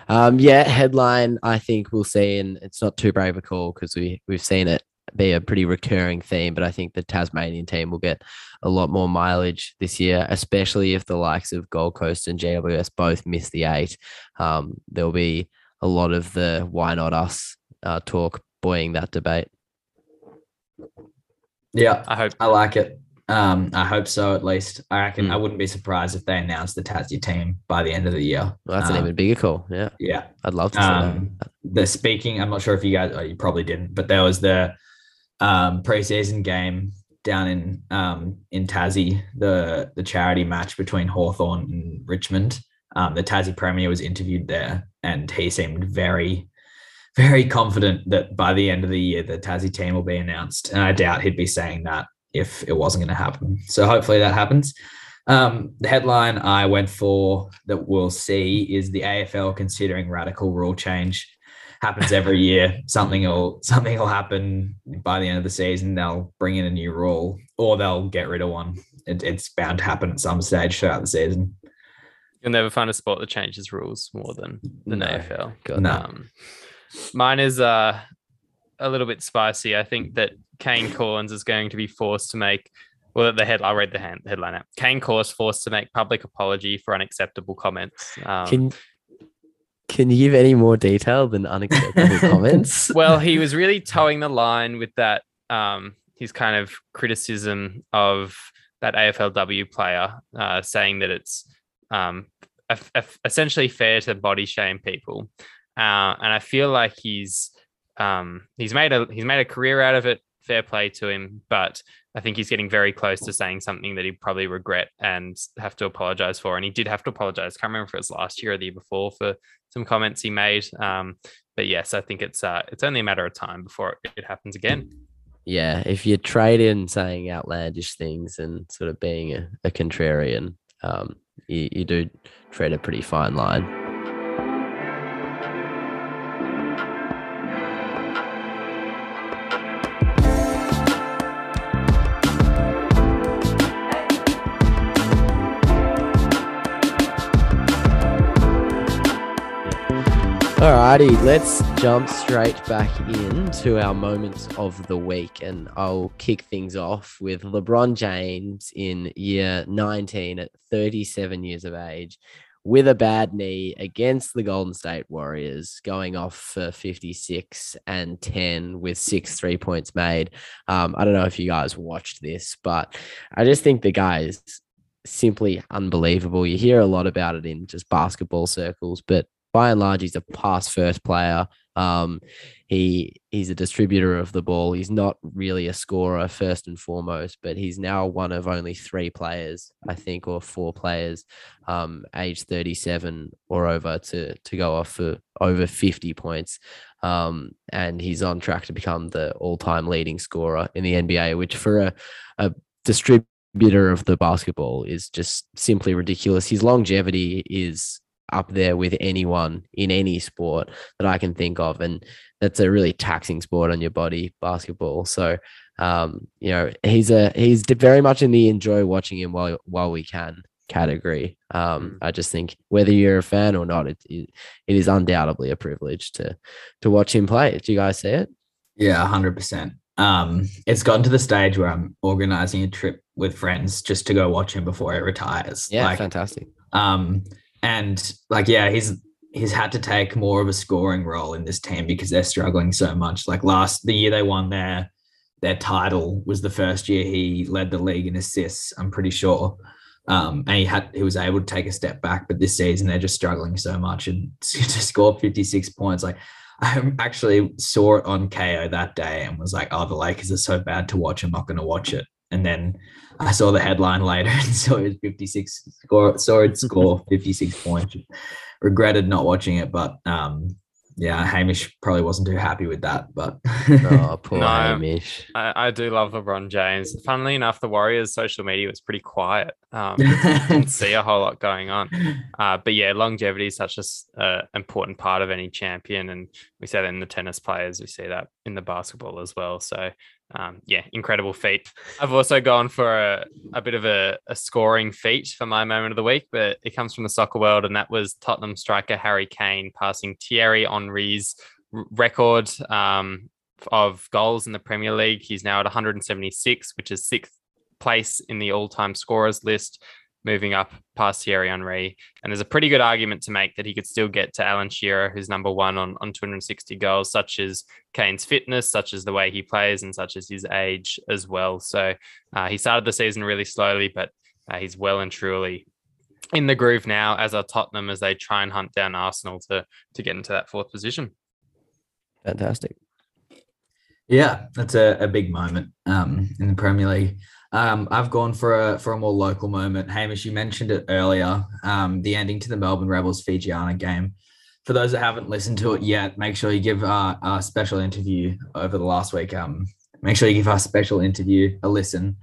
Um, yeah, headline I think we'll see, and it's not too brave a call because we we've seen it be a pretty recurring theme. But I think the Tasmanian team will get a lot more mileage this year, especially if the likes of Gold Coast and GWS both miss the eight. Um, there'll be a lot of the why not us uh, talk buoying that debate. Yeah, I hope. I like it. Um, I hope so at least. I reckon Mm. I wouldn't be surprised if they announced the Tassie team by the end of the year. Well, that's an Um, even bigger call. Yeah, Yeah. I'd love to see Um, the speaking, I'm not sure if you guys, oh, you probably didn't, but there was the um, preseason game down in um, in Tassie, the the charity match between Hawthorn and Richmond. Um, the Tassie Premier was interviewed there, and he seemed very, very confident that by the end of the year, the Tassie team will be announced. And I doubt he'd be saying that if it wasn't going to happen. So hopefully that happens. Um, the headline I went for that we'll see is the AFL considering radical rule change. Happens every year. Something will something will happen by the end of the season. They'll bring in a new rule, or they'll get rid of one. It, it's bound to happen at some stage throughout the season. You'll never find a sport that changes rules more than the No. AFL. God, no. Um, mine is uh, a little bit spicy. I think that Kane Cornes is going to be forced to make. Well, the head. I'll read the hand, headline out. Kane Cornes forced to make public apology for unacceptable comments. Um, Can can you give any more detail than unacceptable <laughs> comments? well, he was really towing the line with that. Um, his kind of criticism of that AFLW player, uh, saying that it's um, a- a- essentially fair to body shame people, uh, and I feel like he's um, he's made a he's made a career out of it. Fair play to him, but I think he's getting very close to saying something that he'd probably regret and have to apologize for. And he did have to apologize. Can't remember if it was last year or the year before for some comments he made. Um, but yes, I think it's uh, it's only a matter of time before it, happens again. yeah, if you trade in saying outlandish things and sort of being a, a contrarian, um, you, you do tread a pretty fine line. Alrighty, let's jump straight back into our moments of the week. And I'll kick things off with LeBron James in year 19 at 37 years of age with a bad knee against the Golden State Warriors, going off for 56 and 10 with six three points made. Um, I don't know if you guys watched this, but I just think the guy is simply unbelievable. You hear a lot about it in just basketball circles, but by and large, he's a pass first player. Um, he he's a distributor of the ball. He's not really a scorer first and foremost, but he's now one of only three players, I think, or four players, um, age 37 or over to to go off for over 50 points. Um, and he's on track to become the all-time leading scorer in the NBA, which for a, a distributor of the basketball is just simply ridiculous. His longevity is up there with anyone in any sport that I can think of. And that's a really taxing sport on your body, basketball. So, um, you know, he's a he's very much in the enjoy watching him while while we can category. Um, mm. I just think whether you're a fan or not, it, it it is undoubtedly a privilege to to watch him play. Do you guys see it? Yeah, hundred percent. Um, it's gotten to the stage where I'm organizing a trip with friends just to go watch him before he retires. Yeah, like, fantastic. Um, and like, yeah, he's he's had to take more of a scoring role in this team because they're struggling so much. Like last the year they won their their title was the first year he led the league in assists. I'm pretty sure. Um, and he had he was able to take a step back, but this season they're just struggling so much and <laughs> to score 56 points. Like I actually saw it on Kayo that day and was like, "Oh, the Lakers are so bad to watch. I'm not going to watch it." And then I saw the headline later and <laughs> saw it was 56 score, saw it score <laughs> 56 points. Regretted not watching it, but um, yeah, Hamish probably wasn't too happy with that, but oh, <laughs> poor no, Hamish. I, I, do love LeBron James. Funnily enough, the Warriors' social media was pretty quiet. Um, didn't see a whole lot going on. Uh, but yeah, longevity is such an uh, important part of any champion, and we see that in the tennis players. We see that in the basketball as well. So um, yeah, incredible feat. I've also gone for a, a bit of a, a, scoring feat for my moment of the week, but it comes from the soccer world, and that was Tottenham striker Harry Kane passing Thierry Henry's record um, of goals in the Premier League. He's now at 176, which is sixth place in the all-time scorers list moving up past Thierry Henry. And there's a pretty good argument to make that he could still get to Alan Shearer, who's number one on, on 260 goals, such as Kane's fitness, such as the way he plays, and such as his age as well. So uh, he started the season really slowly, but uh, he's well and truly in the groove now, as are Tottenham, as they try and hunt down Arsenal to to get into that fourth position. Fantastic. Yeah, that's a, a big moment um, in the Premier League. Um, I've gone for a for a more local moment. Hamish, you mentioned it earlier. Um, the ending to the Melbourne Rebels Fijiana game. For those that haven't listened to it yet, make sure you give our, our special interview over the last week. Um, make sure you give our special interview a listen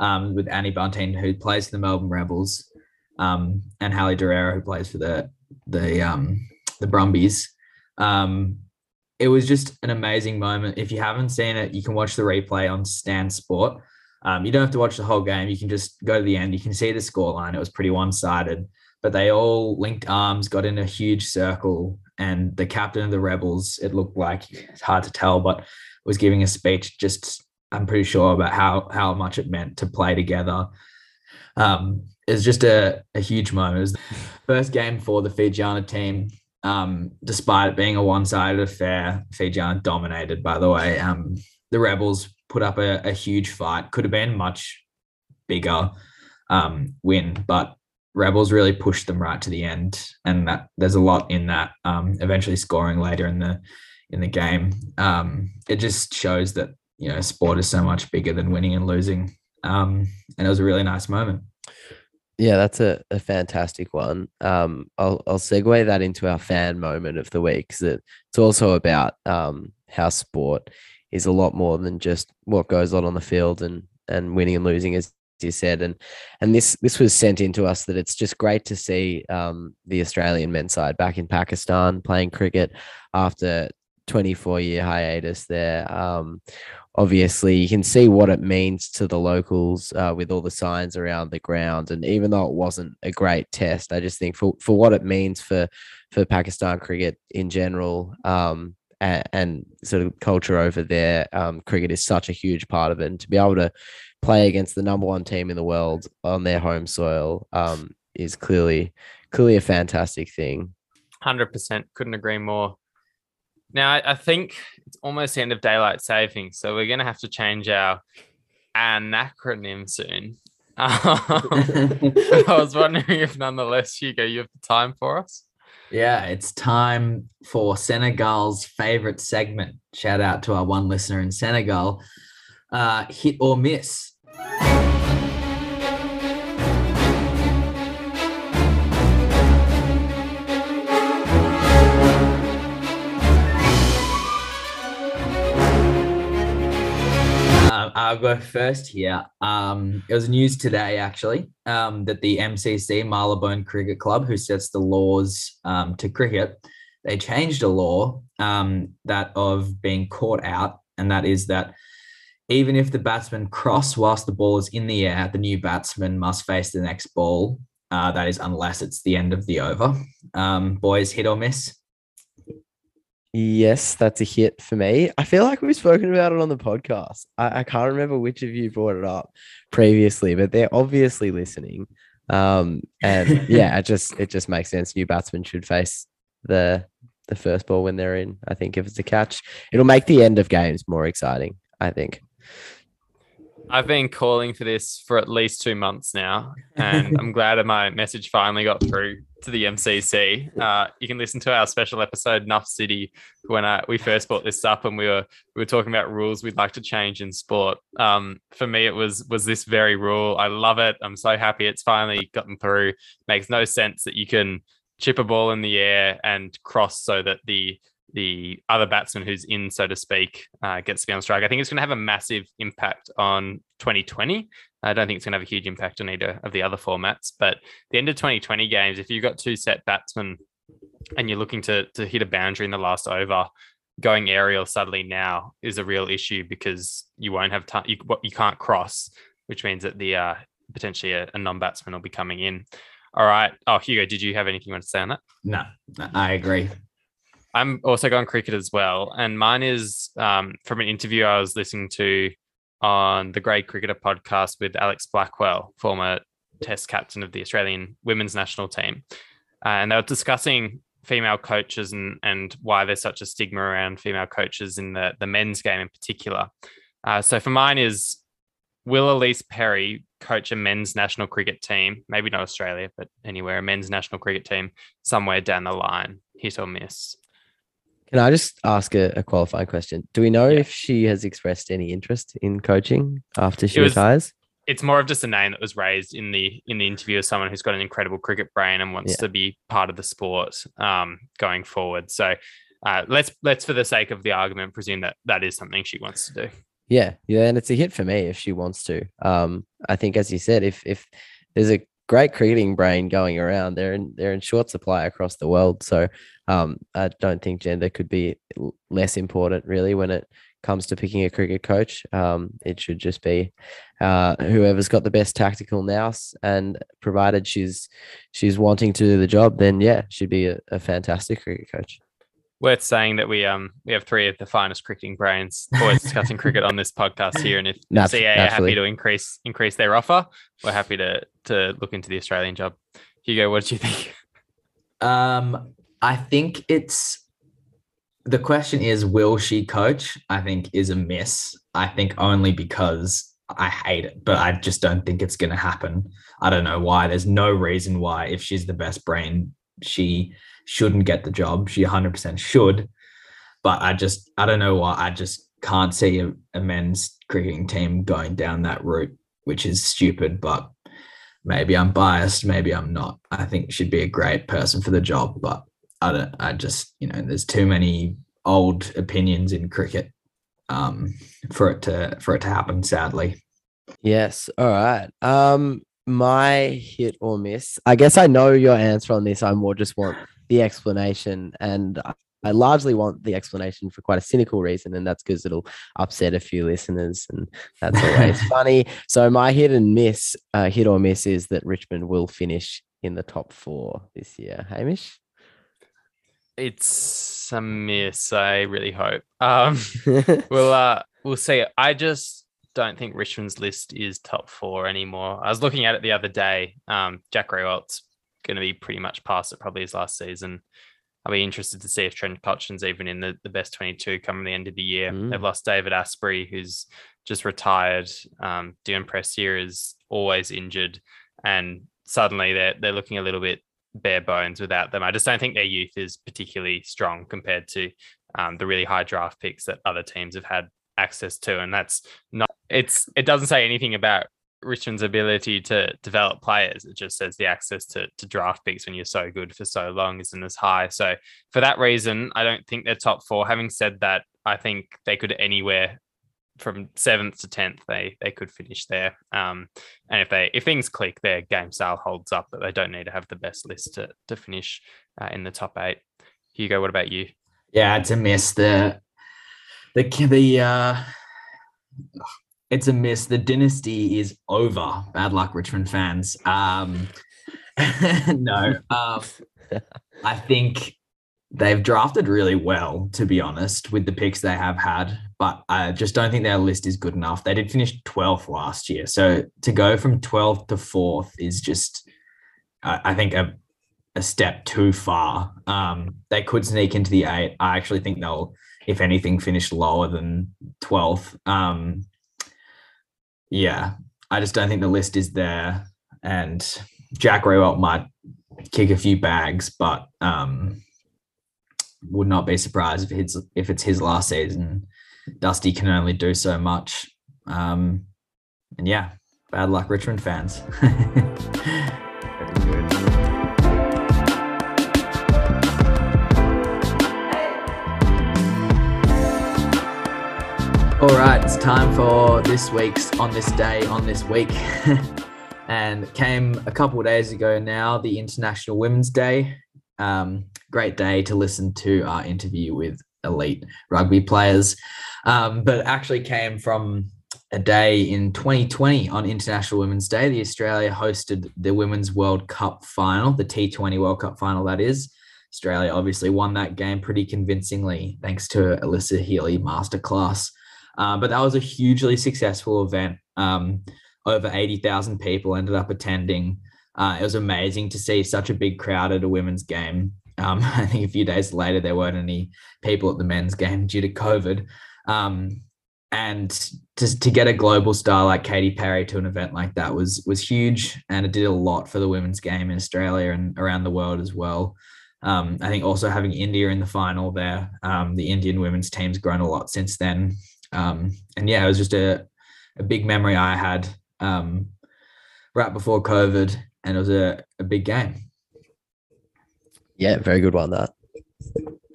um, with Annie Bunting, who plays for the Melbourne Rebels, um, and Halle Dorero, who plays for the the um, the Brumbies. Um, it was just an amazing moment. If you haven't seen it, you can watch the replay on Stan Sport. Um, you don't have to watch the whole game. You can just go to the end. You can see the scoreline. It was pretty one sided, but they all linked arms, got in a huge circle, and the captain of the Rebels, it looked like it's hard to tell, but was giving a speech. Just I'm pretty sure about how how much it meant to play together. Um, it's just a, a huge moment. It was the first game for the Fijiana team. Um, despite it being a one-sided affair, Fijiana dominated. By the way, um, the Rebels put up a, a huge fight. Could have been much bigger um, win, but Rebels really pushed them right to the end, and that there's a lot in that. Um, eventually scoring later in the in the game, um, it just shows that you know sport is so much bigger than winning and losing. Um, and it was a really nice moment. Yeah, that's a, a fantastic one. Um, I'll I'll segue that into our fan moment of the week because it, it's also about um, how sport is a lot more than just what goes on on the field and and winning and losing as you said and and this this was sent into us that it's just great to see um, the Australian men's side back in Pakistan playing cricket after 24 year hiatus there um, obviously you can see what it means to the locals uh, with all the signs around the ground and even though it wasn't a great test i just think for, for what it means for for Pakistan cricket in general. Um, and, and, sort of culture over there, um, cricket is such a huge part of it. And to be able to play against the number one team in the world on their home soil um, is clearly clearly a fantastic thing. Hundred percent, couldn't agree more. Now I, I think it's almost the end of daylight saving, so we're gonna have to change our anacronym soon. <laughs> <laughs> I was wondering if, nonetheless, Hugo, you have the time for us. Yeah, it's time for Senegal's favorite segment. Shout out to our one listener in Senegal. Uh, hit or miss. I'll go first here. Um, it was news today, actually, um, that the MCC, Marylebone Cricket Club, who sets the laws um, to cricket, they changed a law um, that of being caught out, and that is that even if the batsman cross whilst the ball is in the air, the new batsman must face the next ball. Uh, that is, unless it's the end of the over. Um, boys, hit or miss? Yes, that's a hit for me. I feel like we've spoken about it on the podcast. I, I can't remember which of you brought it up previously, but they're obviously listening. Um, and <laughs> yeah, it just it just makes sense. New batsmen should face the the first ball when they're in. I think if it's a catch, it'll make the end of games more exciting. I think. I've been calling for this for at least two months now, and <laughs> I'm glad that my message finally got through to the MCC. Uh, you can listen to our special episode, Nuff City, when uh, we first brought this up, and we were we were talking about rules we'd like to change in sport. Um, for me, it was was this very rule. I love it. I'm so happy it's finally gotten through. Makes no sense that you can chip a ball in the air and cross so that the the other batsman who's in, so to speak, uh, gets to be on strike. I think it's going to have a massive impact on 2020. I don't think it's going to have a huge impact on either of the other formats. But the end of 2020 games, if you've got two set batsmen and you're looking to to hit a boundary in the last over, going aerial suddenly now is a real issue because you won't have time. You, you can't cross, which means that the uh, potentially a, a non-batsman will be coming in. All right. Oh, Hugo, did you have anything you want to say on that? No, I agree. I'm also going cricket as well, and mine is um, from an interview I was listening to on the Grade Cricketer podcast with Alex Blackwell, former Test captain of the Australian women's national team, uh, and they were discussing female coaches and and why there's such a stigma around female coaches in the the men's game in particular. Uh, so for mine is will Elise Perry coach a men's national cricket team, maybe not Australia, but anywhere, a men's national cricket team somewhere down the line, hit or miss? Can I just ask a, a qualifying question? Do we know yeah. if she has expressed any interest in coaching after she was, retires? It's more of just a name that was raised in the in the interview of someone who's got an incredible cricket brain and wants yeah. to be part of the sport um, going forward. So uh, let's let's for the sake of the argument presume that that is something she wants to do. Yeah, yeah, and it's a hit for me if she wants to. Um, I think, as you said, if if there's a great cricketing brain going around. They're in they're in short supply across the world. So um, I don't think gender could be less important really when it comes to picking a cricket coach. Um, it should just be uh, whoever's got the best tactical nous, and provided she's she's wanting to do the job, then yeah, she'd be a, a fantastic cricket coach worth saying that we um we have three of the finest cricketing brains always discussing cricket on this podcast here. And if <laughs> Nat- CA are happy to increase increase their offer, we're happy to to look into the Australian job. Hugo, what did you think? Um, I think it's the question is will she coach? I think is a miss. I think only because I hate it, but I just don't think it's going to happen. I don't know why. There's no reason why, if she's the best brain, she shouldn't get the job. She 100% should. But I just, I don't know why. I just can't see a, a men's cricketing team going down that route, which is stupid. But maybe I'm biased. Maybe I'm not. I think she'd be a great person for the job. But I don't, I just, you know, there's too many old opinions in cricket um, for it to, for it to happen, sadly. Yes. All right. Um, my hit or miss. I guess I know your answer on this. I more just want the explanation. And I largely want the explanation for quite a cynical reason, and that's because it'll upset a few listeners, and that's always <laughs> funny. So my hit and miss, uh, hit or miss, is that Richmond will finish in the top four this year. Hamish. It's a miss. I really hope. Um, we'll uh, we'll see. I just don't think Richmond's list is top four anymore. I was looking at it the other day. Um, Jack Riewoldt going to be pretty much past it probably his last season. I'll be interested to see if Trent Cotchin's even in the, the best 22 coming the end of the year. Mm. They've lost David Astbury, who's just retired. Um, Dion Prestia is always injured. And suddenly they're, they're looking a little bit bare bones without them. I just don't think their youth is particularly strong compared to um, the really high draft picks that other teams have had access to. And that's not, it's, it doesn't say anything about Richmond's ability to develop players. It just says the access to, to draft picks when you're so good for so long isn't as high. So for that reason, I don't think they're top four. Having said that, I think they could anywhere from seventh to tenth, they they could finish there. Um, and if they if things click, their game style holds up, but they don't need to have the best list to to finish uh, in the top eight. Hugo, what about you? Yeah, it's a miss. The the the uh, it's a miss. The dynasty is over. Bad luck, Richmond fans. Um, <laughs> no, um, <laughs> I think they've drafted really well, to be honest, with the picks they have had. But I just don't think their list is good enough. They did finish 12th last year. So to go from 12th to 4th is just, I think, a, a step too far. Um, they could sneak into the eight. I actually think they'll, if anything, finish lower than 12th. Um, yeah, I just don't think the list is there. And Jack Riewoldt might kick a few bags, but um, would not be surprised if it's if it's his last season. Dusty can only do so much. Um, and yeah, bad luck, Richmond fans. <laughs> All right, it's time for this week's On This Day, On This Week. <laughs> and came a couple of days ago now, the International Women's Day. Um, great day to listen to our interview with elite rugby players. Um, but actually came from a day in 2020 on International Women's Day. The Australia hosted the Women's World Cup final, the T20 World Cup final, that is. Australia obviously won that game pretty convincingly thanks to Alyssa Healy masterclass. Uh, but that was a hugely successful event. Um, over 80,000 people ended up attending. Uh, it was amazing to see such a big crowd at a women's game. Um, <laughs> I think a few days later, there weren't any people at the men's game <laughs> due to COVID. Um, and to, to get a global star like Katy Perry to an event like that was was huge, and it did a lot for the women's game in Australia and around the world as well. Um, I think also having India in the final there, um, the Indian women's team's grown a lot since then. Um, and yeah, it was just a, a big memory I had um, right before COVID, and it was a, a big game. Yeah, very good one. That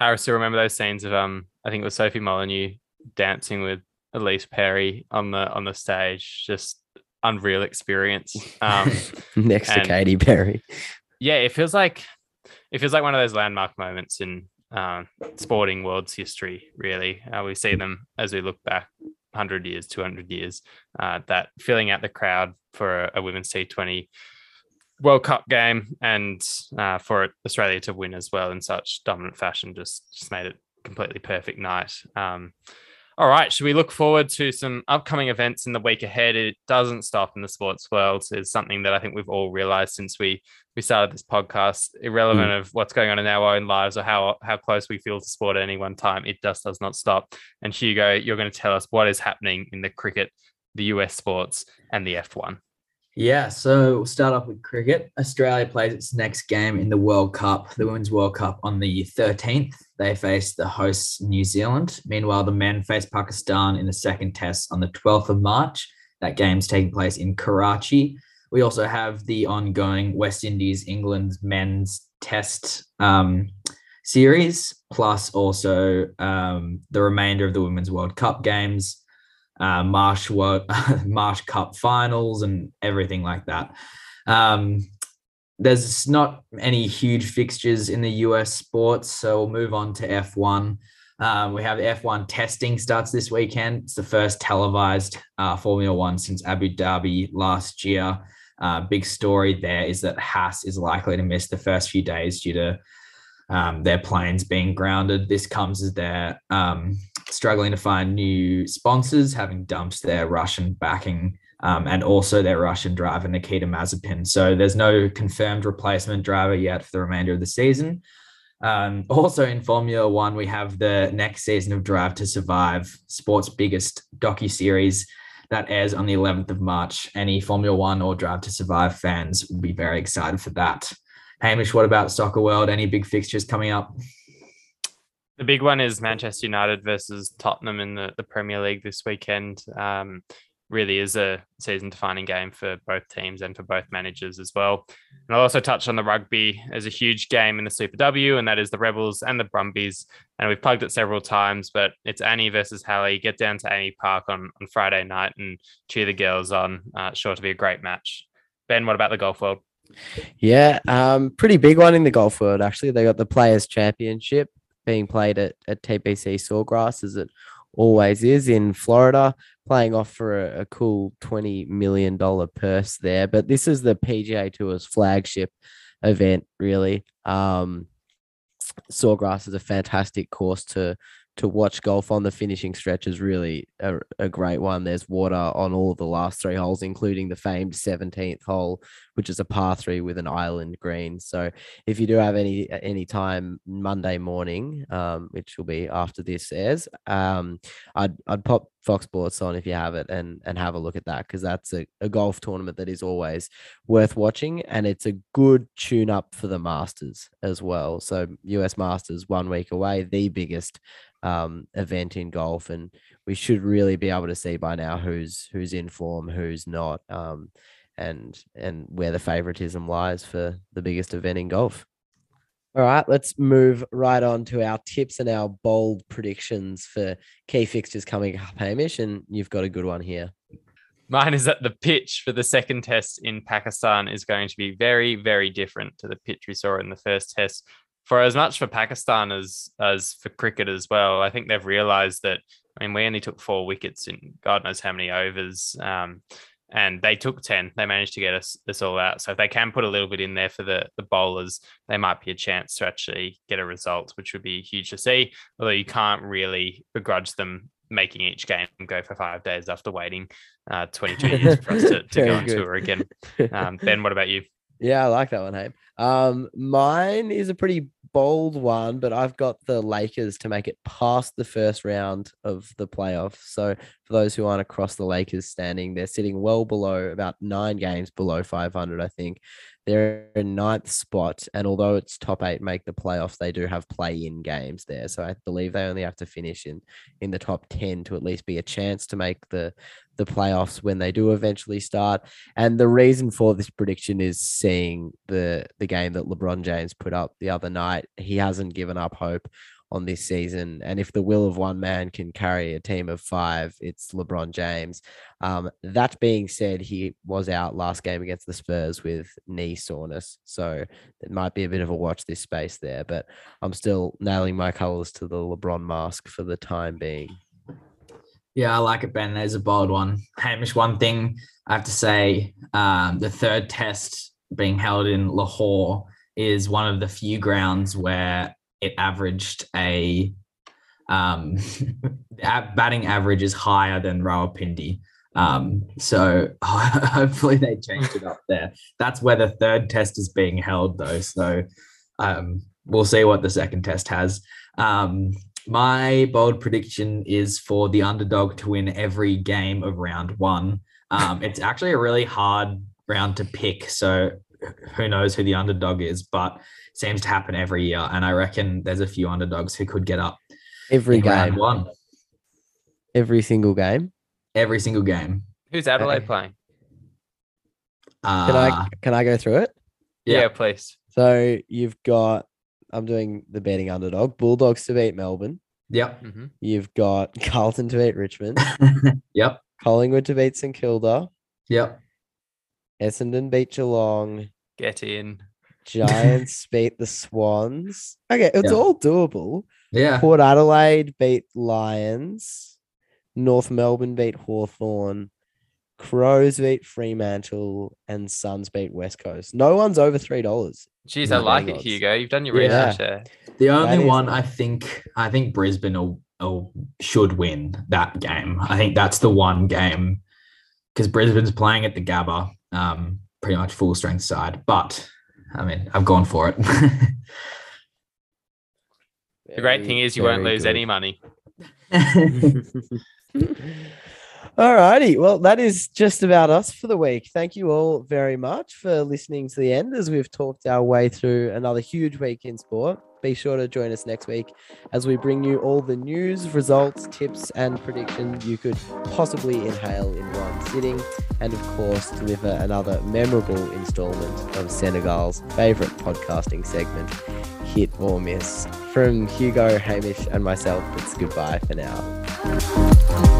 I still remember those scenes of um, I think it was Sophie Molineux dancing with Elise Perry on the on the stage. Just unreal experience. Um, <laughs> Next to Katy Perry. Yeah, it feels like it feels like one of those landmark moments in uh, sporting world's history, really. Uh, we see them as we look back 100 years, 200 years, uh, that filling out the crowd for a, a, women's T20 World Cup game and uh, for Australia to win as well in such dominant fashion just, just made it completely perfect night. Um, all right, should we look forward to some upcoming events in the week ahead? It doesn't stop in the sports world. It's something that I think we've all realized since we we started this podcast. Irrelevant mm. of what's going on in our own lives or how how close we feel to sport at any one time, it just does not stop. And Hugo, you're going to tell us what is happening in the cricket, the US sports, and the F1. Yeah, so we'll start off with cricket. Australia plays its next game in the World Cup, the Women's World Cup, on the 13th. They face the hosts New Zealand. Meanwhile, the men face Pakistan in the second test on the 12th of March. That game's taking place in Karachi. We also have the ongoing West Indies England men's test um, series, plus also um, the remainder of the Women's World Cup games uh, Marsh <laughs> Marsh Cup finals and everything like that. Um, there's not any huge fixtures in the US sports, so we'll move on to F1. Um, we have F1 testing starts this weekend. It's the first televised uh, Formula One since Abu Dhabi last year. Uh, big story there is that Haas is likely to miss the first few days due to um, their planes being grounded. This comes as they're um, struggling to find new sponsors, having dumped their Russian backing um, and also their Russian driver, Nikita Mazepin. So there's no confirmed replacement driver yet for the remainder of the season. Um, also in Formula One, we have the next season of Drive to Survive, sports biggest docu series that airs on the 11th of March. Any Formula One or Drive to Survive fans will be very excited for that. Hamish, what about Soccer World? Any big fixtures coming up? The big one is Manchester United versus Tottenham in the, the Premier League this weekend. Um, really is a season defining game for both teams and for both managers as well. And I'll also touch on the rugby as a huge game in the Super W, and that is the Rebels and the Brumbies. And we've plugged it several times, but it's Annie versus Hallie. Get down to AAMI Park on, on Friday night and cheer the girls on. Uh, sure to be a great match. Ben, what about the golf world? Yeah, um, pretty big one in the golf world, actually. They got the Players' Championship being played at, at TPC Sawgrass as it always is in Florida, playing off for a, a cool $20 million purse there. But this is the PGA Tour's flagship event, really. Um, Sawgrass is a fantastic course to to watch golf on the finishing stretch is really a, a, great one. There's water on all of the last three holes, including the famed 17th hole, which is a par three with an island green. So if you do have any any time Monday morning, um, which will be after this airs, um, I'd I'd pop Fox Sports on if you have it and and have a look at that because that's a, a golf tournament that is always worth watching and it's a good tune up for the Masters as well. So US Masters one week away, the biggest um, event in golf, and we should really be able to see by now who's who's in form, who's not, um, and and where the favoritism lies for the biggest event in golf. All right, let's move right on to our tips and our bold predictions for key fixtures coming up, Hamish, and you've got a good one here. Mine is that the pitch for the second test in Pakistan is going to be very, very different to the pitch we saw in the first test for as much for Pakistan as as for cricket as well. I think they've realised that. I mean, we only took four wickets in God knows how many overs, um, and they took ten. They managed to get us this all out. So if they can put a little bit in there for the the bowlers, they might be a chance to actually get a result, which would be huge to see. Although you can't really begrudge them making each game go for five days after waiting uh, 22 years for us to, to go <laughs> on tour again. <laughs> Um, ben, what about you? Yeah, I like that one, Hey. Um, mine is a pretty bold one, but I've got the Lakers to make it past the first round of the playoffs. So for those who aren't across the Lakers standing, they're sitting well below, about nine games below 500, I think. They're in ninth spot, and although it's top eight make the playoffs, they do have play-in games there. So I believe they only have to finish in in the top ten to at least be a chance to make the the playoffs when they do eventually start. And the reason for this prediction is seeing the the game that LeBron James put up the other night. He hasn't given up hope on this season. And if the will of one man can carry a team of five, it's LeBron James. Um, that being said, he was out last game against the Spurs with knee soreness. So it might be a bit of a watch this space there, but I'm still nailing my colors to the LeBron mask for the time being. Yeah, I like it, Ben. There's a bold one. Hamish, one thing I have to say um, the third test being held in Lahore is one of the few grounds where it averaged a um, <laughs> batting average is higher than Rawalpindi. Um, so <laughs> hopefully they changed it up there. That's where the third test is being held, though. So um, we'll see what the second test has. Um, my bold prediction is for the underdog to win every game of round one. Um, it's actually a really hard round to pick. So who knows who the underdog is, but seems to happen every year. And I reckon there's a few underdogs who could get up every game. One. Every single game. Every single game. Who's Adelaide playing? Uh, can I can I go through it? Yeah, yeah please. So you've got I'm doing the betting underdog. Bulldogs to beat Melbourne. Yep. Mm-hmm. You've got Carlton to beat Richmond. <laughs> yep. Collingwood to beat St Kilda. Yep. Essendon beat Geelong. Get in. Giants <laughs> beat the Swans. Okay, it's all doable. Yeah. Port Adelaide beat Lions. North Melbourne beat Hawthorn. Crows beat Fremantle and Suns beat West Coast. No one's over three dollars. Jeez, I like it, odds. Hugo. You've done your Yeah. research there. The only is- one I think I think Brisbane will, will should win that game. I think that's the one game because Brisbane's playing at the Gabba, um, pretty much full strength side. But I mean, I've gone for it. <laughs> The great thing is you won't lose any money. <laughs> All righty. Well, that is just about us for the week. Thank you all very much for listening to the end as we've talked our way through another huge week in sport. Be sure to join us next week as we bring you all the news, results, tips, and predictions you could possibly inhale in one sitting. And of course, deliver another memorable installment of Senegal's favorite podcasting segment, Hit or Miss. From Hugo, Hamish, and myself, it's goodbye for now.